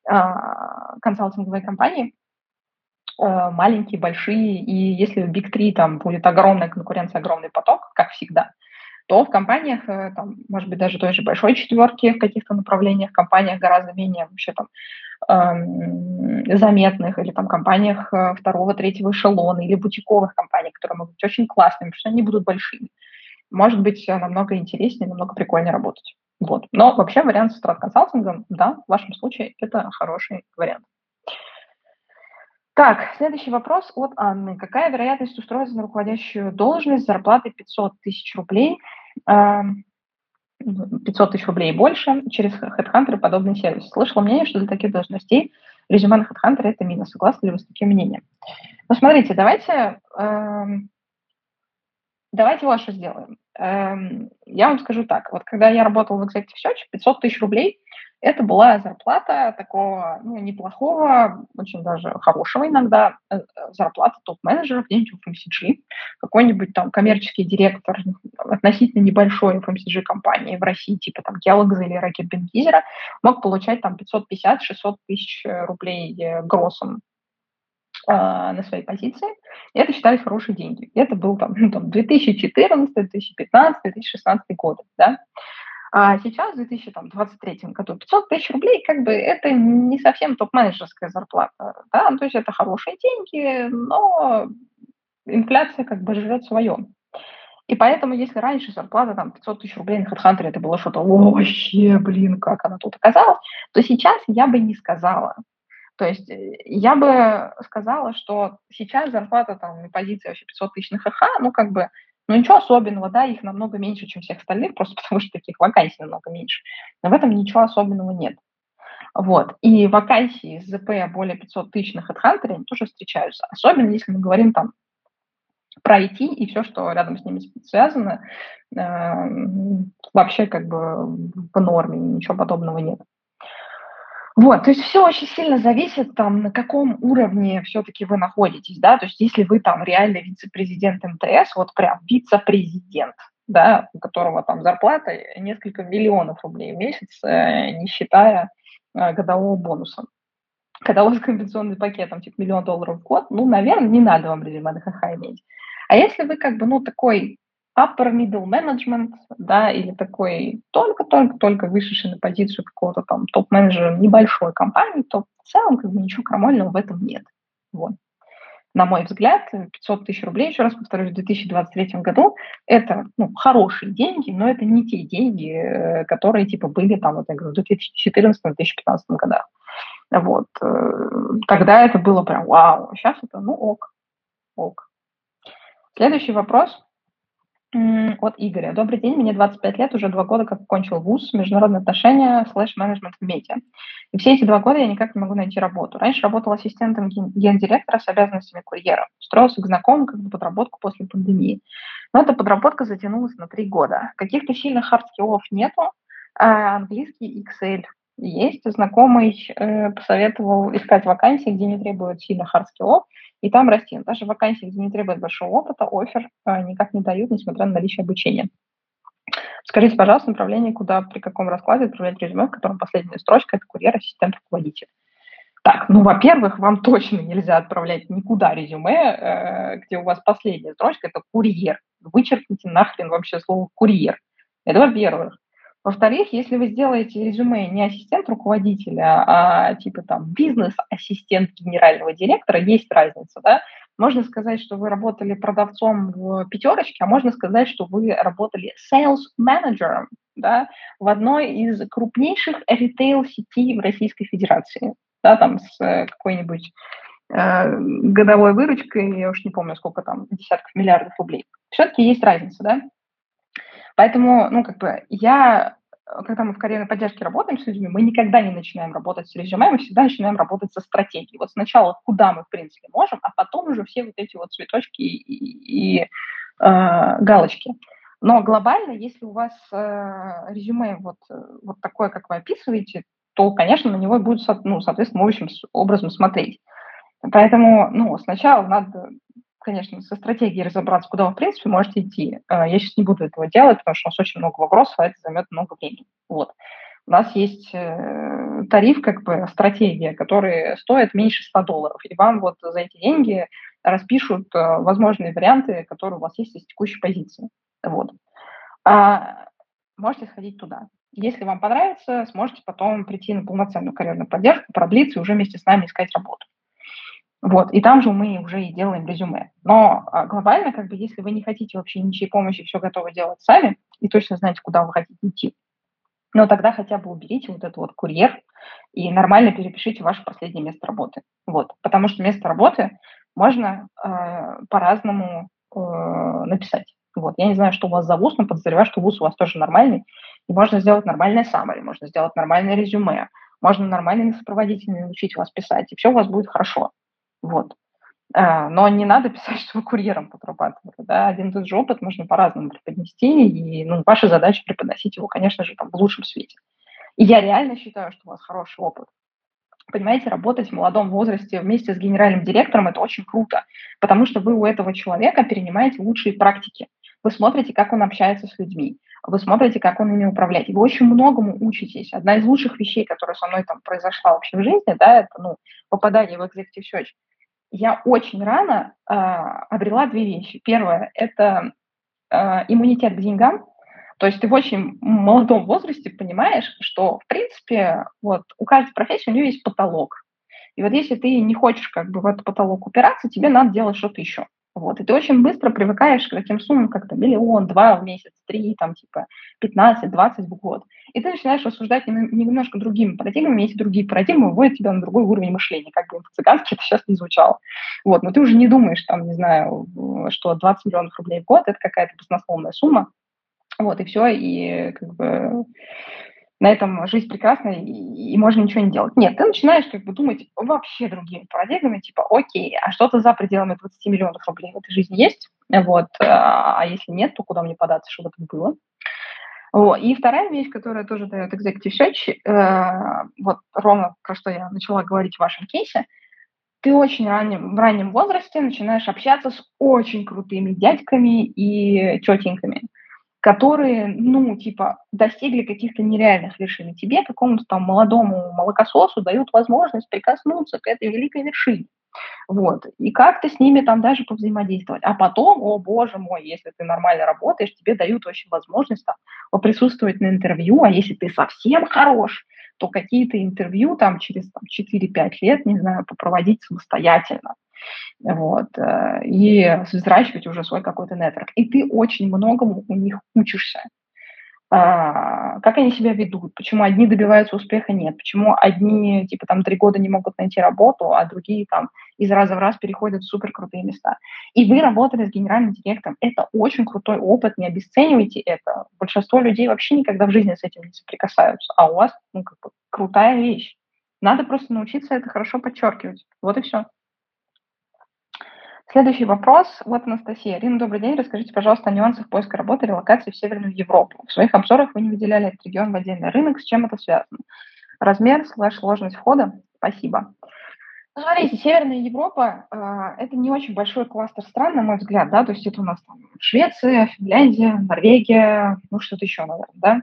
консалтинговые компании, а, маленькие, большие. И если в Big 3 там будет огромная конкуренция, огромный поток, как всегда, то в компаниях, э, там, может быть, даже той же большой четверки в каких-то направлениях, компаниях гораздо менее вообще там заметных, или там компаниях э, второго, третьего эшелона, или бутиковых компаний, которые могут быть очень классными, потому что они будут большими. Может быть, э, намного интереснее, намного прикольнее работать. Вот. Но вообще вариант с консалтингом, да, в вашем случае это хороший вариант. Так, следующий вопрос от Анны. Какая вероятность устроиться на руководящую должность с зарплатой 500 тысяч рублей? 500 тысяч рублей и больше через HeadHunter подобный сервис. Слышала мнение, что для таких должностей резюме на HeadHunter – это минус. Согласны ли вы с таким мнением? Ну, смотрите, давайте, э, давайте вот что сделаем. Э, я вам скажу так. Вот когда я работала в Executive Search, 500 тысяч рублей это была зарплата такого ну, неплохого, очень даже хорошего иногда, э, зарплата топ-менеджера где-нибудь в FMCG, какой-нибудь там коммерческий директор относительно небольшой FMCG компании в России, типа там Kellogg's или Ракет Бенкизера, мог получать там 550-600 тысяч рублей э, гроссом на своей позиции. И это считались хорошие деньги. Это был там, ну, там 2014, 2015, 2016 годы, да. А сейчас, в 2023 году, 500 тысяч рублей, как бы, это не совсем топ-менеджерская зарплата, да, ну, то есть это хорошие деньги, но инфляция как бы живет свое. И поэтому, если раньше зарплата там 500 тысяч рублей на HeadHunter это было что-то вообще, блин, как она тут оказалась, то сейчас я бы не сказала. То есть э, я бы сказала, что сейчас зарплата там на позиции вообще 500 тысяч на ХХ, ну как бы ну, ничего особенного, да, их намного меньше, чем всех остальных, просто потому что таких вакансий намного меньше. Но в этом ничего особенного нет. Вот. И вакансии с ЗП более 500 тысяч на HeadHunter тоже встречаются. Особенно, если мы говорим там про IT и все, что рядом с ними связано, э, вообще как бы в норме, ничего подобного нет. Вот, то есть все очень сильно зависит, там, на каком уровне все-таки вы находитесь, да, то есть если вы там реально вице-президент МТС, вот прям вице-президент, да, у которого там зарплата несколько миллионов рублей в месяц, э, не считая э, годового бонуса, когда у вас компенсационный пакет, там, типа, миллион долларов в год, ну, наверное, не надо вам резюме на ХХ иметь. А если вы, как бы, ну, такой upper middle management, да, или такой только-только-только вышедший на позицию какого-то там топ-менеджера небольшой компании, то в целом, как бы, ничего крамольного в этом нет. Вот. На мой взгляд, 500 тысяч рублей, еще раз повторюсь, в 2023 году, это ну, хорошие деньги, но это не те деньги, э, которые типа были там, вот я говорю, в 2014-2015 годах. Вот. Э, тогда это было прям вау. Сейчас это, ну, ок. Ок. Следующий вопрос от Игоря. Добрый день, мне 25 лет, уже два года как окончил вуз, международные отношения, слэш-менеджмент в медиа. И все эти два года я никак не могу найти работу. Раньше работал ассистентом гендиректора с обязанностями курьера. Устроился к знакомым как бы подработку после пандемии. Но эта подработка затянулась на три года. Каких-то сильных hard skill ов нету, а английский Excel есть. Знакомый э, посоветовал искать вакансии, где не требуют сильных hard skill ов, и там расти. Даже вакансии, где не требует большого опыта, offer э, никак не дают, несмотря на наличие обучения. Скажите, пожалуйста, направление, куда, при каком раскладе отправлять резюме, в котором последняя строчка – это курьер, ассистент, руководитель. Так, ну, во-первых, вам точно нельзя отправлять никуда резюме, э, где у вас последняя строчка – это курьер. Вычеркните нахрен вообще слово «курьер». Это во-первых. Во-вторых, если вы сделаете резюме не ассистент руководителя, а типа там бизнес-ассистент генерального директора, есть разница, да? Можно сказать, что вы работали продавцом в пятерочке, а можно сказать, что вы работали sales менеджером да, в одной из крупнейших ритейл-сетей в Российской Федерации, да, там с э, какой-нибудь э, годовой выручкой, я уж не помню, сколько там, десятков миллиардов рублей. Все-таки есть разница, да? Поэтому, ну, как бы, я, когда мы в карьерной поддержке работаем с людьми, мы никогда не начинаем работать с резюме, мы всегда начинаем работать со стратегией. Вот сначала куда мы, в принципе, можем, а потом уже все вот эти вот цветочки и, и, э, галочки. Но глобально, если у вас э, резюме вот, вот такое, как вы описываете, то, конечно, на него будет, ну, соответственно, общим образом смотреть. Поэтому, ну, сначала надо конечно, со стратегией разобраться, куда вы, в принципе, можете идти. Э, я сейчас не буду этого делать, потому что у нас очень много вопросов, а это займет много времени. Вот. У нас есть э, тариф, как бы, стратегия, который стоит меньше 100 долларов, и вам вот за эти деньги распишут э, возможные варианты, которые у вас есть из текущей позиции. Вот. А можете сходить туда. Если вам понравится, сможете потом прийти на полноценную карьерную поддержку, продлиться и уже вместе с нами искать работу. Вот, и там же мы уже и делаем резюме. Но а, глобально, как бы, если вы не хотите вообще ничьей помощи, все готовы делать сами, и точно знаете, куда вы хотите идти, но тогда хотя бы уберите вот этот вот курьер и нормально перепишите ваше последнее место работы. Вот, потому что место работы можно э, по-разному э, написать. Вот, я не знаю, что у вас за вуз, но подозреваю, что вуз у вас тоже нормальный, и можно сделать нормальное summary, можно сделать нормальное резюме, можно нормальный сопроводительный научить вас писать, и все у вас будет хорошо. Вот. А, но не надо писать, что вы курьером подрабатывали. Да? Один и тот же опыт можно по-разному преподнести, и ну, ваша задача преподносить его, конечно же, там, в лучшем свете. И я реально считаю, что у вас хороший опыт. Понимаете, работать в молодом возрасте вместе с генеральным директором – это очень круто, потому что вы у этого человека перенимаете лучшие практики. Вы смотрите, как он общается с людьми, вы смотрите, как он ими управляет. И вы очень многому учитесь. Одна из лучших вещей, которая со мной там произошла вообще в жизни, да, это ну, попадание в Executive Search – я очень рано э, обрела две вещи. Первое – это э, иммунитет к деньгам. То есть ты в очень молодом возрасте понимаешь, что, в принципе, вот у каждой профессии у нее есть потолок. И вот если ты не хочешь как бы в этот потолок упираться, тебе надо делать что-то еще. Вот. И ты очень быстро привыкаешь к таким суммам, как то миллион, два в месяц, три, там, типа, 15, 20 в год. И ты начинаешь рассуждать немножко другими парадигмами, эти другие парадигмы вводят тебя на другой уровень мышления, как бы по-цыгански это сейчас не звучало. Вот. Но ты уже не думаешь, там, не знаю, что 20 миллионов рублей в год – это какая-то баснословная сумма. Вот, и все, и как бы на этом жизнь прекрасна, и, и можно ничего не делать. Нет, ты начинаешь как бы думать вообще другими парадигмами, типа, окей, а что-то за пределами 20 миллионов рублей в этой жизни есть? Вот, а, а если нет, то куда мне податься, чтобы это было? Вот. И вторая вещь, которая тоже дает Executive Search, э, вот ровно про что я начала говорить в вашем кейсе, ты очень раннем, в раннем возрасте начинаешь общаться с очень крутыми дядьками и тетеньками, которые, ну, типа, достигли каких-то нереальных вершин. Тебе, какому-то там молодому молокососу, дают возможность прикоснуться к этой великой вершине. Вот. И как-то с ними там даже повзаимодействовать. А потом, о боже мой, если ты нормально работаешь, тебе дают вообще возможность там, присутствовать на интервью, а если ты совсем хорош, то какие-то интервью там через там, 4-5 лет, не знаю, попроводить самостоятельно. Вот, э, и взращивать уже свой какой-то нетворк. И ты очень многому у них учишься. А, как они себя ведут, почему одни добиваются успеха, нет, почему одни, типа, там, три года не могут найти работу, а другие, там, из раза в раз переходят в супер крутые места. И вы работали с генеральным директором, это очень крутой опыт, не обесценивайте это. Большинство людей вообще никогда в жизни с этим не соприкасаются, а у вас, ну, как бы, крутая вещь. Надо просто научиться это хорошо подчеркивать. Вот и все. Следующий вопрос. Вот Анастасия. Рина, добрый день. Расскажите, пожалуйста, о нюансах поиска работы и релокации в Северную Европу. В своих обзорах вы не выделяли этот регион в отдельный рынок. С чем это связано? Размер, слэш, сложность входа? Спасибо. Ну, смотрите, Северная Европа э, это не очень большой кластер стран, на мой взгляд, да, то есть это у нас там Швеция, Финляндия, Норвегия, ну что-то еще, наверное, да.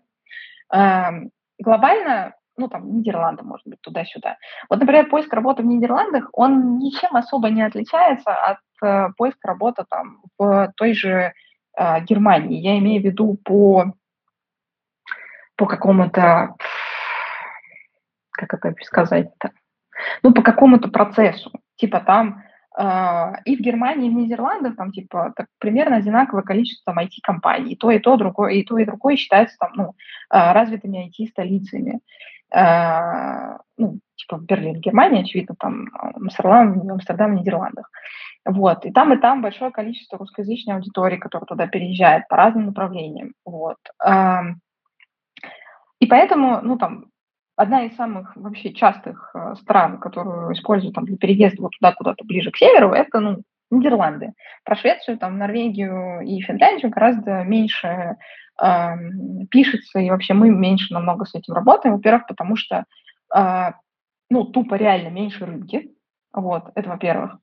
Э, глобально ну, там, Нидерланды, может быть, туда-сюда. Вот, например, поиск работы в Нидерландах, он ничем особо не отличается от э, поиска работы там в той же э, Германии. Я имею в виду по, по какому-то, как это сказать-то, ну, по какому-то процессу. Типа там Uh, и в Германии, и в Нидерландах там типа так, примерно одинаковое количество там IT-компаний. И то, и то, другое, и то, и другое считается там, ну, uh, развитыми IT-столицами. Э, ну, типа Берлин, Германия, очевидно, там Амстердам, Амстердам, в Нидерландах. Вот. И там, и там большое количество русскоязычной аудитории, которая туда переезжает по разным направлениям. Вот. Эм, и поэтому, ну, там, одна из самых вообще частых стран, которую используют там, для переезда вот туда куда-то ближе к северу, это, ну, Нидерланды. Про Швецию, там, Норвегию и Финляндию гораздо меньше э, пишется, и вообще мы меньше намного с этим работаем. Во-первых, потому что, э, ну, тупо реально меньше рынки, вот, это во-первых.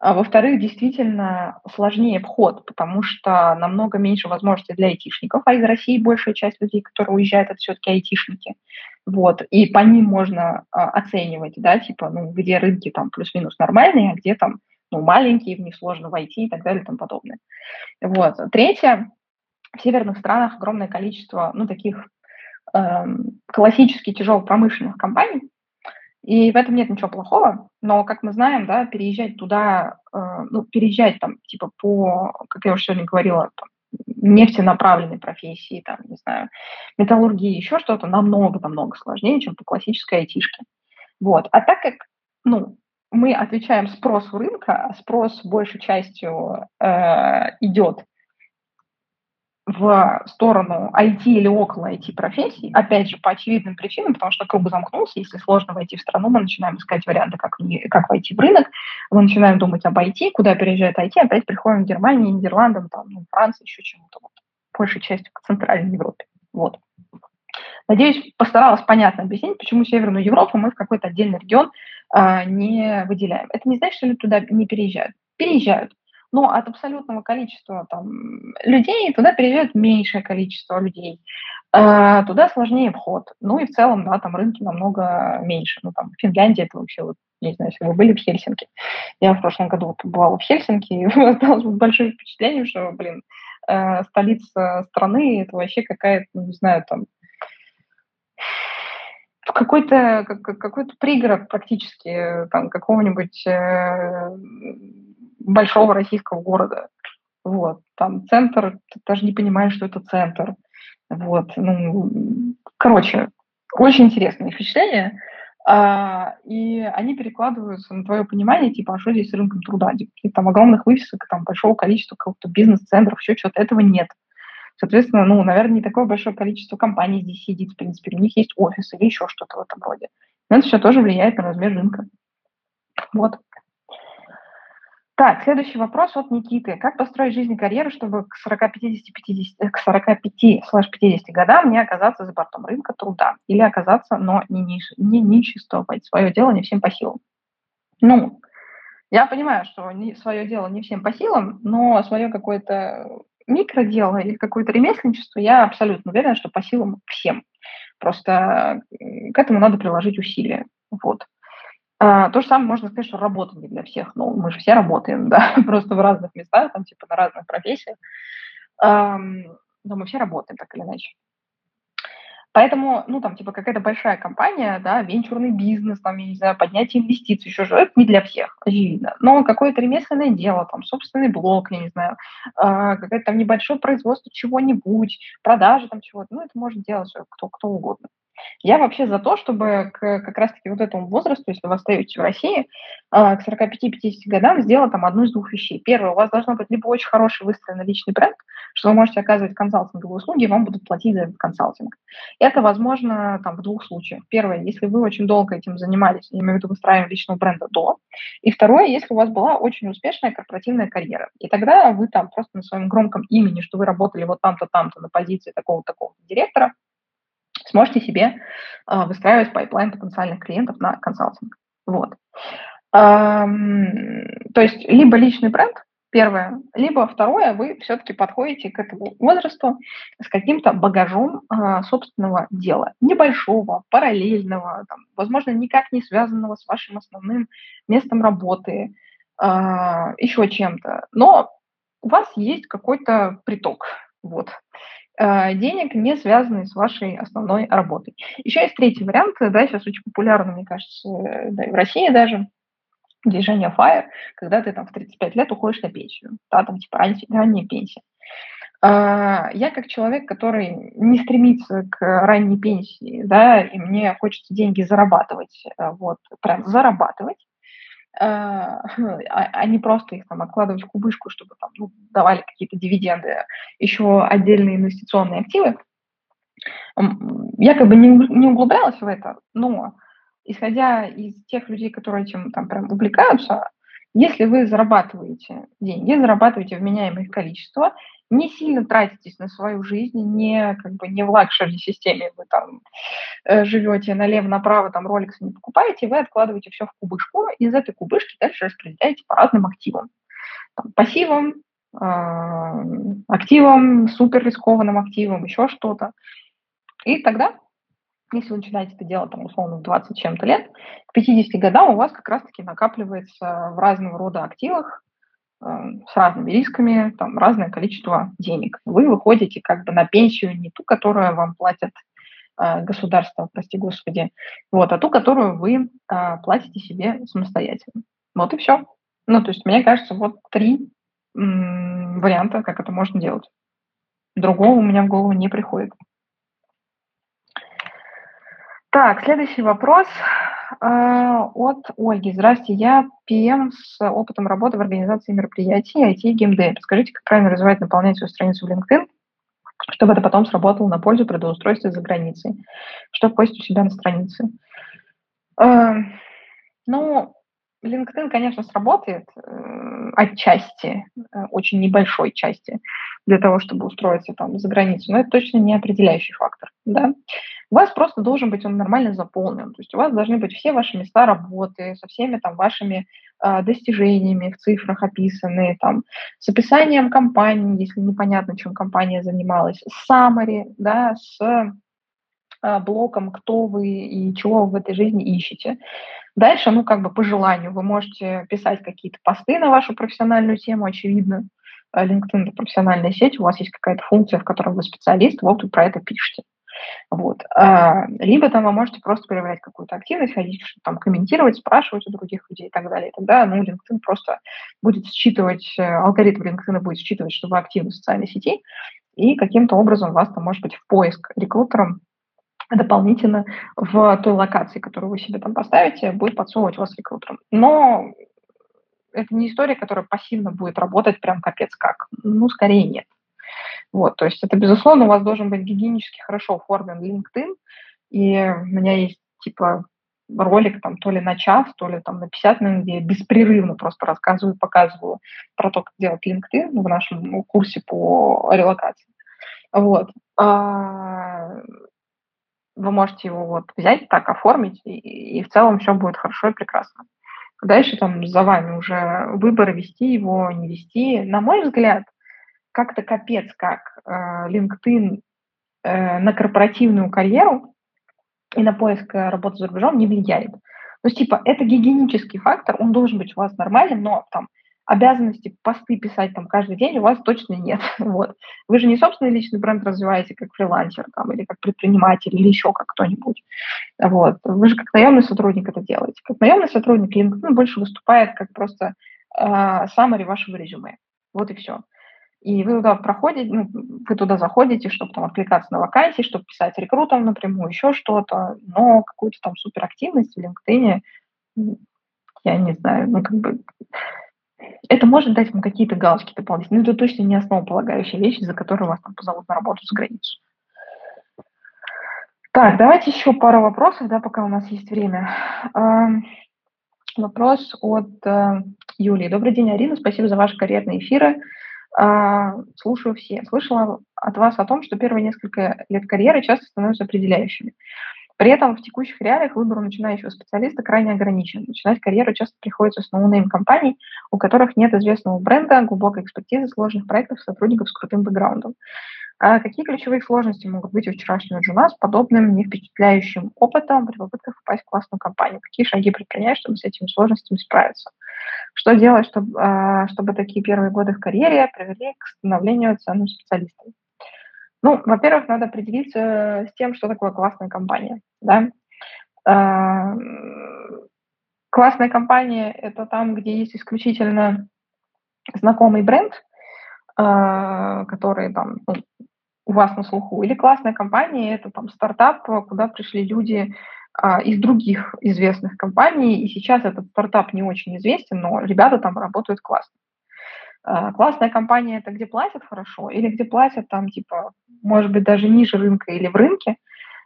А во-вторых, действительно сложнее вход, потому что намного меньше возможностей для айтишников, а из России большая часть людей, которые уезжают, это все-таки айтишники. Вот, и по ним можно а, оценивать, да, типа, ну, где рынки там плюс-минус нормальные, а где там ну, маленькие, в них сложно войти и так далее и тому подобное. Вот. Третье, в северных странах огромное количество, ну, таких э, классически тяжелых промышленных компаний, и в этом нет ничего плохого, но, как мы знаем, да, переезжать туда, э, ну, переезжать там, типа, по, как я уже сегодня говорила, там, нефтенаправленной профессии, там, не знаю, металлургии, еще что-то, намного-намного сложнее, чем по классической айтишке. Вот. А так как, ну, мы отвечаем спросу рынка, а спрос большей частью э, идет в сторону IT или около IT профессий, опять же, по очевидным причинам, потому что круг замкнулся, если сложно войти в страну, мы начинаем искать варианты, как, как войти в рынок, мы начинаем думать об IT, куда переезжает IT, опять приходим в Германию, Нидерландам, там, ну, Франции, еще чему-то, вот, большей частью к Центральной Европе. Вот. Надеюсь, постаралась понятно объяснить, почему Северную Европу мы в какой-то отдельный регион не выделяем. Это не значит, что люди туда не переезжают. Переезжают. Но от абсолютного количества там, людей туда переезжает меньшее количество людей. А, туда сложнее вход. Ну и в целом, да, там рынки намного меньше. Ну, там, Финляндия, это вообще, вот, не знаю, если вы были в Хельсинки. Я в прошлом году побывала в Хельсинки, и осталось большое впечатление, что, блин, э, столица страны, это вообще какая-то, ну, не знаю, там, какой-то какой-то пригород практически там какого-нибудь э, большого российского города. Вот. Там центр, ты даже не понимаешь, что это центр. Вот. Ну, короче, очень интересное впечатление. А, и они перекладываются на твое понимание, типа, а что здесь с рынком труда? Типа, там огромных вывесок, там большого количества какого-то бизнес-центров, еще что-то. Этого нет. Соответственно, ну, наверное, не такое большое количество компаний здесь сидит, в принципе, у них есть офис или еще что-то в этом роде. Но это все тоже влияет на размер рынка. Вот. Так, следующий вопрос от Никиты. Как построить жизнь и карьеру, чтобы к 40-50 к 45-50 годам не оказаться за бортом рынка труда или оказаться, но не, ниш, не ниществовать? Свое дело не всем по силам. Ну, я понимаю, что не, свое дело не всем по силам, но свое какое-то микродело или какое-то ремесленничество, я абсолютно уверена, что по силам всем. Просто к этому надо приложить усилия. Вот. А, то же самое можно сказать, что работа не для всех. Ну, мы же все работаем, да, просто в разных местах, там, типа, на разных профессиях. Но мы все работаем так или иначе. Поэтому, ну, там, типа, какая-то большая компания, да, венчурный бизнес, там, я не знаю, поднятие инвестиций, еще же, это не для всех, очевидно. Но какое-то ремесленное дело, там, собственный блог, я не знаю, э, какое-то там небольшое производство чего-нибудь, продажи там чего-то, ну, это может делать кто, кто угодно. Я вообще за то, чтобы к как раз-таки вот этому возрасту, если вы остаетесь в России, а, к 45-50 годам сделать там одну из двух вещей. Первое, у вас должно быть либо очень хороший выстроенный личный бренд, что вы можете оказывать консалтинговые услуги, и вам будут платить за этот консалтинг. Это возможно там в двух случаях. Первое, если вы очень долго этим занимались, я имею в виду выстраивание личного бренда до. И второе, если у вас была очень успешная корпоративная карьера. И тогда вы там просто на своем громком имени, что вы работали вот там-то, там-то на позиции такого-такого директора, сможете себе э, выстраивать pipeline потенциальных клиентов на консалтинг. Вот. То есть либо личный бренд, первое, либо второе, вы все-таки подходите к этому возрасту с каким-то багажом э, собственного дела, небольшого, параллельного, там, возможно, никак не связанного с вашим основным местом работы, э, еще чем-то, но у вас есть какой-то приток, вот. Э, денег, не связанные с вашей основной работой. Еще есть третий вариант, да, сейчас очень популярный, мне кажется, э, да, в России даже, движение FIRE, когда ты там в 35 лет уходишь на пенсию, да, там типа ранняя, пенсия. Э, я как человек, который не стремится к ранней пенсии, да, и мне хочется деньги зарабатывать, вот, прям зарабатывать, а, а не просто их там откладывать в кубышку, чтобы там ну, давали какие-то дивиденды, еще отдельные инвестиционные активы. Я как бы не, не углублялась в это, но исходя из тех людей, которые этим там прям увлекаются, если вы зарабатываете деньги, зарабатываете вменяемое количество, не сильно тратитесь на свою жизнь, не как бы не в лакшери-системе вы там э, живете налево-направо, там роликсы не покупаете, вы откладываете все в кубышку, и из этой кубышки дальше распределяете по разным активам. Там, пассивам, э, активам, супер рискованным активам, еще что-то. И тогда если вы начинаете это делать, там, условно, в 20 чем-то лет, к 50 годам у вас как раз-таки накапливается в разного рода активах с разными рисками, там, разное количество денег. Вы выходите как бы на пенсию не ту, которую вам платят э, государство, прости господи, вот, а ту, которую вы э, платите себе самостоятельно. Вот и все. Ну, то есть, мне кажется, вот три варианта, как это можно делать. Другого у меня в голову не приходит. Так, следующий вопрос от Ольги. Здравствуйте, я ПМ с опытом работы в организации мероприятий IT и геймдев. Скажите, как правильно развивать, наполнять свою страницу в LinkedIn, чтобы это потом сработало на пользу трудоустройства за границей? Что постить у себя на странице? Э, ну, LinkedIn, конечно, сработает э, отчасти, э, очень небольшой части, для того, чтобы устроиться там за границу, но это точно не определяющий фактор. Да? У вас просто должен быть он нормально заполнен, то есть у вас должны быть все ваши места работы со всеми там вашими э, достижениями в цифрах описаны, там, с описанием компании, если непонятно, чем компания занималась, с summary, да, с блоком, кто вы и чего вы в этой жизни ищете. Дальше, ну, как бы по желанию, вы можете писать какие-то посты на вашу профессиональную тему, очевидно. Э, LinkedIn – это профессиональная сеть, у вас есть какая-то функция, в которой вы специалист, вот вы про это пишете. Вот. А, либо там вы можете просто проявлять какую-то активность, ходить, там, комментировать, спрашивать у других людей и так далее. И тогда ну, LinkedIn просто будет считывать, э, алгоритм LinkedIn будет считывать, что вы активны в социальной сети, и каким-то образом вас там, может быть, в поиск рекрутером дополнительно в той локации, которую вы себе там поставите, будет подсовывать вас рекрутером. Но это не история, которая пассивно будет работать прям капец как. Ну, скорее нет. Вот, то есть это, безусловно, у вас должен быть гигиенически хорошо оформлен LinkedIn, и у меня есть, типа, ролик там то ли на час, то ли там на 50 минут, где я беспрерывно просто рассказываю, показываю про то, как делать LinkedIn в нашем курсе по релокации. Вот. Вы можете его вот взять, так оформить, и, и в целом все будет хорошо и прекрасно. Дальше там за вами уже выбор, вести его, не вести. На мой взгляд, как-то капец, как э, LinkedIn э, на корпоративную карьеру и на поиск э, работы за рубежом не влияет. То есть, типа, это гигиенический фактор, он должен быть у вас нормальным, но там обязанности посты писать там каждый день у вас точно нет. Вот. Вы же не собственный личный бренд развиваете как фрилансер там, или как предприниматель, или еще как кто-нибудь. Вот. Вы же как наемный сотрудник это делаете. Как наемный сотрудник LinkedIn больше выступает как просто э, summary вашего резюме. Вот и все. И вы туда проходите, ну, вы туда заходите, чтобы там откликаться на вакансии, чтобы писать рекрутам напрямую, еще что-то, но какую-то там суперактивность в LinkedIn, я не знаю, ну, как бы это может дать вам какие-то галочки дополнительные, но это точно не основополагающая вещь, за которую вас там позовут на работу за границу. Так, давайте еще пару вопросов, да, пока у нас есть время. Вопрос от э, Юлии. Добрый день, Арина. Спасибо за ваши карьерные эфиры. А, слушаю все. Слышала от вас о том, что первые несколько лет карьеры часто становятся определяющими. При этом в текущих реалиях выбор начинающего специалиста крайне ограничен. Начинать карьеру часто приходится с no name компаний, у которых нет известного бренда, глубокой экспертизы, сложных проектов, сотрудников с крутым бэкграундом. А какие ключевые сложности могут быть у вчерашнего джуна с подобным невпечатляющим опытом при попытках попасть в классную компанию? Какие шаги предпринять, чтобы с этими сложностями справиться? Что делать, чтобы, а, чтобы такие первые годы в карьере привели к становлению ценным специалистом? Ну, во-первых, надо определиться с тем, что такое классная компания. Да? А, классная компания – это там, где есть исключительно знакомый бренд, а, который там ну, у вас на слуху. Или классная компания – это там стартап, куда пришли люди а, из других известных компаний, и сейчас этот стартап не очень известен, но ребята там работают классно. А, классная компания – это где платят хорошо, или где платят там, типа, может быть, даже ниже рынка или в рынке,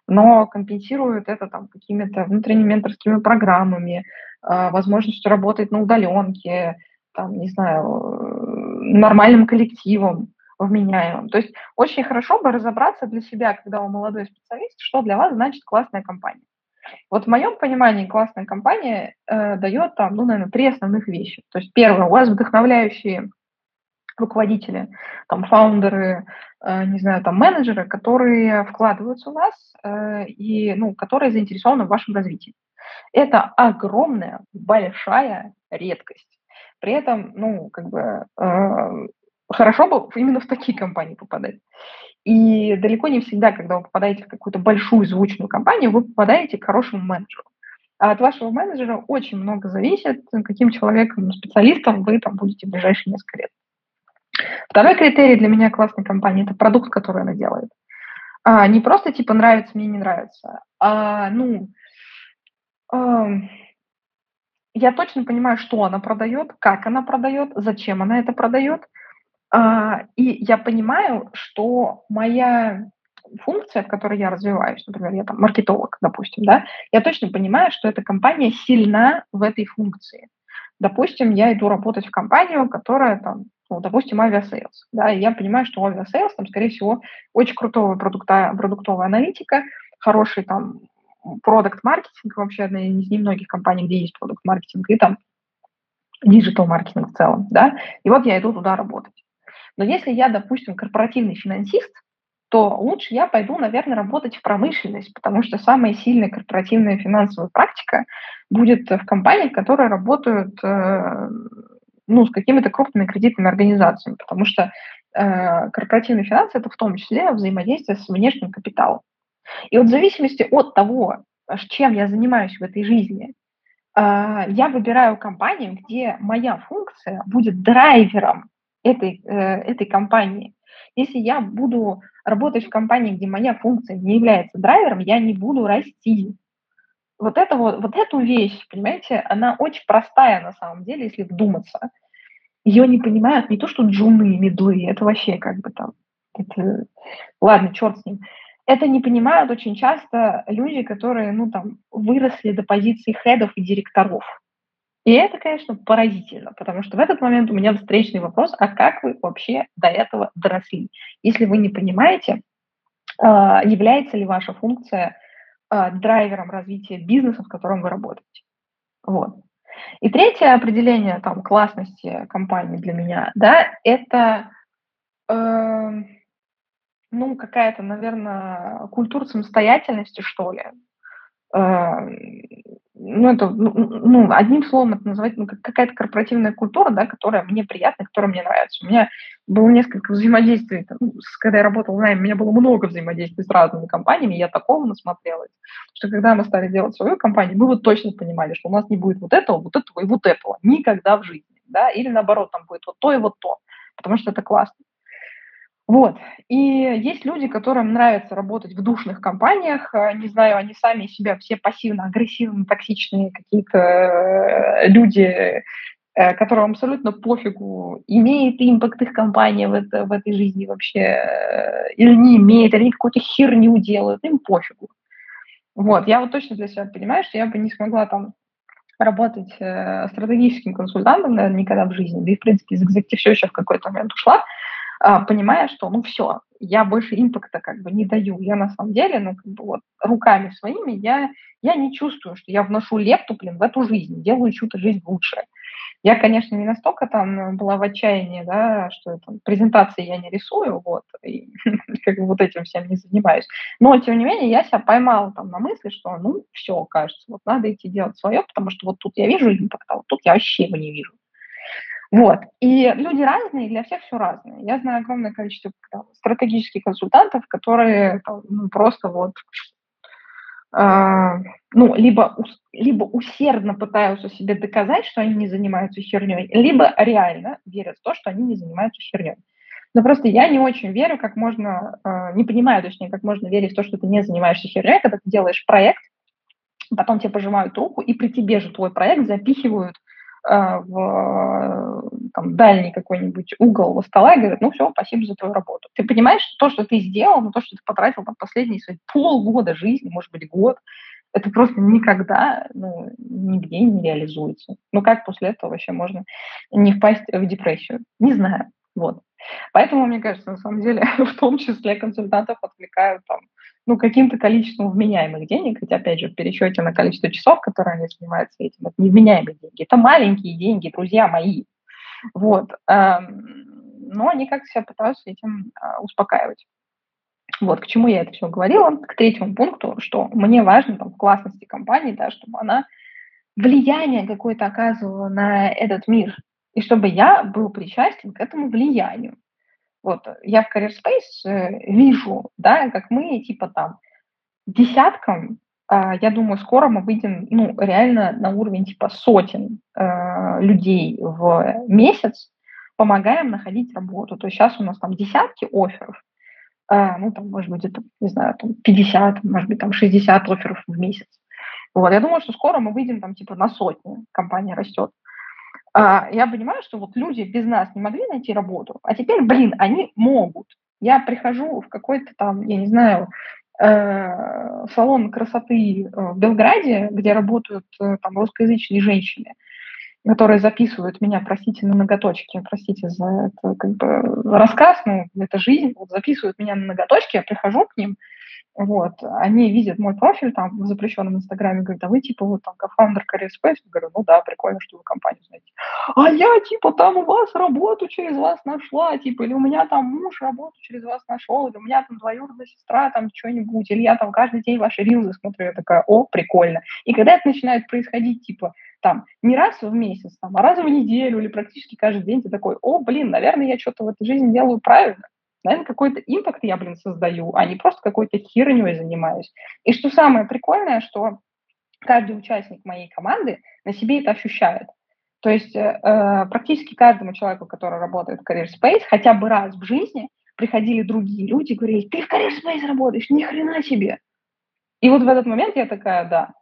но компенсируют это там какими-то внутренними менторскими программами, а, возможностью работать на удаленке, там, не знаю, нормальным коллективом, вменяемым. То есть очень хорошо бы разобраться для себя, когда вы молодой специалист, что для вас значит классная компания. Вот в моем понимании классная компания э, дает там, ну, наверное, три основных вещи. То есть первое, у вас вдохновляющие руководители, там, фаундеры, э, не знаю, там, менеджеры, которые вкладываются в вас э, и, ну, которые заинтересованы в вашем развитии. Это огромная, большая редкость. При этом, ну, как бы, э, хорошо бы именно в такие компании попадать. И далеко не всегда, когда вы попадаете в какую-то большую звучную компанию, вы попадаете к хорошему менеджеру. А от вашего менеджера очень много зависит, каким человеком, специалистом вы там будете в ближайшие несколько лет. Второй критерий для меня классной компании – это продукт, который она делает. А, не просто типа нравится мне, не нравится, а ну э, я точно понимаю, что она продает, как она продает, зачем она это продает, а, и я понимаю, что моя функция, в которой я развиваюсь, например, я там маркетолог, допустим, да, я точно понимаю, что эта компания сильна в этой функции. Допустим, я иду работать в компанию, которая там ну, допустим, Aviasales. Да, и я понимаю, что у Aviasales там, скорее всего, очень крутого продукта, продуктовая аналитика, хороший там product marketing, вообще одна из немногих компаний, где есть product marketing, и там digital marketing в целом, да, и вот я иду туда работать. Но если я, допустим, корпоративный финансист, то лучше я пойду, наверное, работать в промышленность, потому что самая сильная корпоративная финансовая практика будет в компаниях, которые работают э, ну, с какими-то крупными кредитными организациями, потому что э, корпоративные финансы – это в том числе взаимодействие с внешним капиталом. И вот в зависимости от того, чем я занимаюсь в этой жизни, э, я выбираю компанию, где моя функция будет драйвером этой, э, этой компании. Если я буду работать в компании, где моя функция не является драйвером, я не буду расти вот, это вот, вот эту вещь, понимаете, она очень простая на самом деле, если вдуматься. Ее не понимают не то, что джуны, медлы, это вообще как бы там, это, ладно, черт с ним. Это не понимают очень часто люди, которые, ну, там, выросли до позиции хедов и директоров. И это, конечно, поразительно, потому что в этот момент у меня встречный вопрос, а как вы вообще до этого доросли? Если вы не понимаете, а, является ли ваша функция э, драйвером развития бизнеса, в котором вы работаете. Вот. И третье определение там, классности компании для меня, да, это эм, ну, какая-то, наверное, культура самостоятельности, что ли. Эм, ну, это, ну, ну, одним словом это называть, ну, какая-то корпоративная культура, да, которая мне приятна, которая мне нравится. У меня было несколько взаимодействий, там, когда я работала в найме, у меня было много взаимодействий с разными компаниями, я такого насмотрелась, что когда мы стали делать свою компанию, мы вот точно понимали, что у нас не будет вот этого, вот этого и вот этого никогда в жизни, да, или наоборот, там будет вот то и вот то, потому что это классно. Вот. И есть люди, которым нравится работать в душных компаниях. Э, не знаю, они сами себя все пассивно-агрессивные, токсичные какие-то э, люди, э, которым абсолютно пофигу, имеет импакт их компания в, это, в этой жизни вообще или не имеет, или они какую-то херню делают, им пофигу. Вот, я вот точно для себя понимаю, что я бы не смогла там работать э, стратегическим консультантом, наверное, никогда в жизни, да и, в принципе, из экзекутив все еще в какой-то момент ушла, понимая, что, ну, все, я больше импакта как бы не даю. Я на самом деле, ну, как бы вот руками своими я, я не чувствую, что я вношу лепту, блин, в эту жизнь, делаю чью-то жизнь лучше. Я, конечно, не настолько там была в отчаянии, да, что там, презентации я не рисую, вот, и как бы вот этим всем не занимаюсь. Но, тем не менее, я себя поймала там на мысли, что, ну, все, кажется, вот надо идти делать свое, потому что вот тут я вижу импакт, а вот тут я вообще его не вижу. Вот. И люди разные, для всех все разное. Я знаю огромное количество там, стратегических консультантов, которые там, ну, просто вот э, ну, либо, либо усердно пытаются себе доказать, что они не занимаются херней, либо реально верят в то, что они не занимаются херней. Но просто я не очень верю, как можно, э, не понимаю, точнее, как можно верить в то, что ты не занимаешься херней, когда ты делаешь проект, потом тебе пожимают руку, и при тебе же твой проект запихивают в там, дальний какой-нибудь угол стола и говорят, ну все, спасибо за твою работу. Ты понимаешь, что то, что ты сделал, ну, то, что ты потратил там, последние свои полгода жизни, может быть, год, это просто никогда ну, нигде не реализуется. Ну как после этого вообще можно не впасть в депрессию? Не знаю. Вот. Поэтому, мне кажется, на самом деле, в том числе консультантов отвлекают там ну, каким-то количеством вменяемых денег, хотя, опять же, в пересчете на количество часов, которые они занимаются этим, это невменяемые деньги. Это маленькие деньги, друзья мои. Вот. Но они как-то себя пытаются этим а, успокаивать. Вот, к чему я это все говорила? К третьему пункту, что мне важно там, в классности компании, да, чтобы она влияние какое-то оказывала на этот мир, и чтобы я был причастен к этому влиянию. Вот я в Career Space э, вижу, да, как мы типа там десяткам, э, я думаю, скоро мы выйдем, ну, реально на уровень типа сотен э, людей в месяц, помогаем находить работу. То есть сейчас у нас там десятки офферов, э, ну, там, может быть, это, не знаю, там 50, может быть, там 60 офферов в месяц. Вот, я думаю, что скоро мы выйдем там типа на сотни, компания растет. А, я понимаю, что вот люди без нас не могли найти работу, а теперь, блин, они могут. Я прихожу в какой-то там, я не знаю, э, салон красоты э, в Белграде, где работают э, там русскоязычные женщины, которые записывают меня, простите, на ноготочки, простите за это как бы рассказ, но это жизнь, вот записывают меня на ноготочки, я прихожу к ним, вот, они видят мой профиль там в запрещенном инстаграме, говорят, а вы типа вот там кофаундер Career Space? Я говорю, ну да, прикольно, что вы компанию знаете. А я типа там у вас работу через вас нашла, типа, или у меня там муж работу через вас нашел, или у меня там двоюродная сестра там что-нибудь, или я там каждый день ваши рилзы смотрю, я такая, о, прикольно. И когда это начинает происходить, типа, там, не раз в месяц, там, а раз в неделю или практически каждый день, ты такой, о, блин, наверное, я что-то в этой жизни делаю правильно наверное, какой-то импакт я, блин, создаю, а не просто какой-то херней занимаюсь. И что самое прикольное, что каждый участник моей команды на себе это ощущает. То есть э, э практически каждому человеку, который работает в Career Space, хотя бы раз в жизни приходили другие люди и говорили, ты в Career Space работаешь, ни хрена себе. И вот в этот момент я такая, да,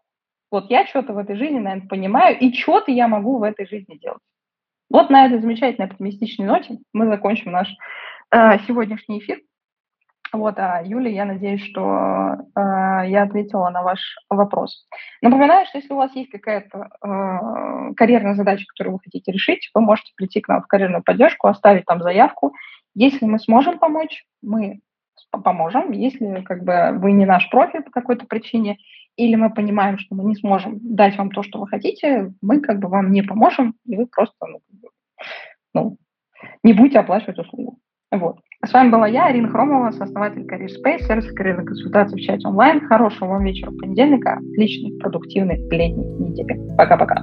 вот я что-то в этой жизни, наверное, понимаю, и что-то я могу в этой жизни делать. Вот на этой замечательной оптимистичной ноте мы закончим наш сегодняшний эфир. Вот, а Юля, я надеюсь, что э, я ответила на ваш вопрос. Напоминаю, что если у вас есть какая-то э, карьерная задача, которую вы хотите решить, вы можете прийти к нам в карьерную поддержку, оставить там заявку. Если мы сможем помочь, мы поможем. Если как бы вы не наш профиль по какой-то причине, или мы понимаем, что мы не сможем дать вам то, что вы хотите, мы как бы вам не поможем, и вы просто ну, ну, не будете оплачивать услугу. Вот. с вами была я, Арина Хромова, сооснователь Career Space, сервис карьерной консультации в чате онлайн. Хорошего вам вечера понедельника, отличной, продуктивной летней недели. Пока-пока.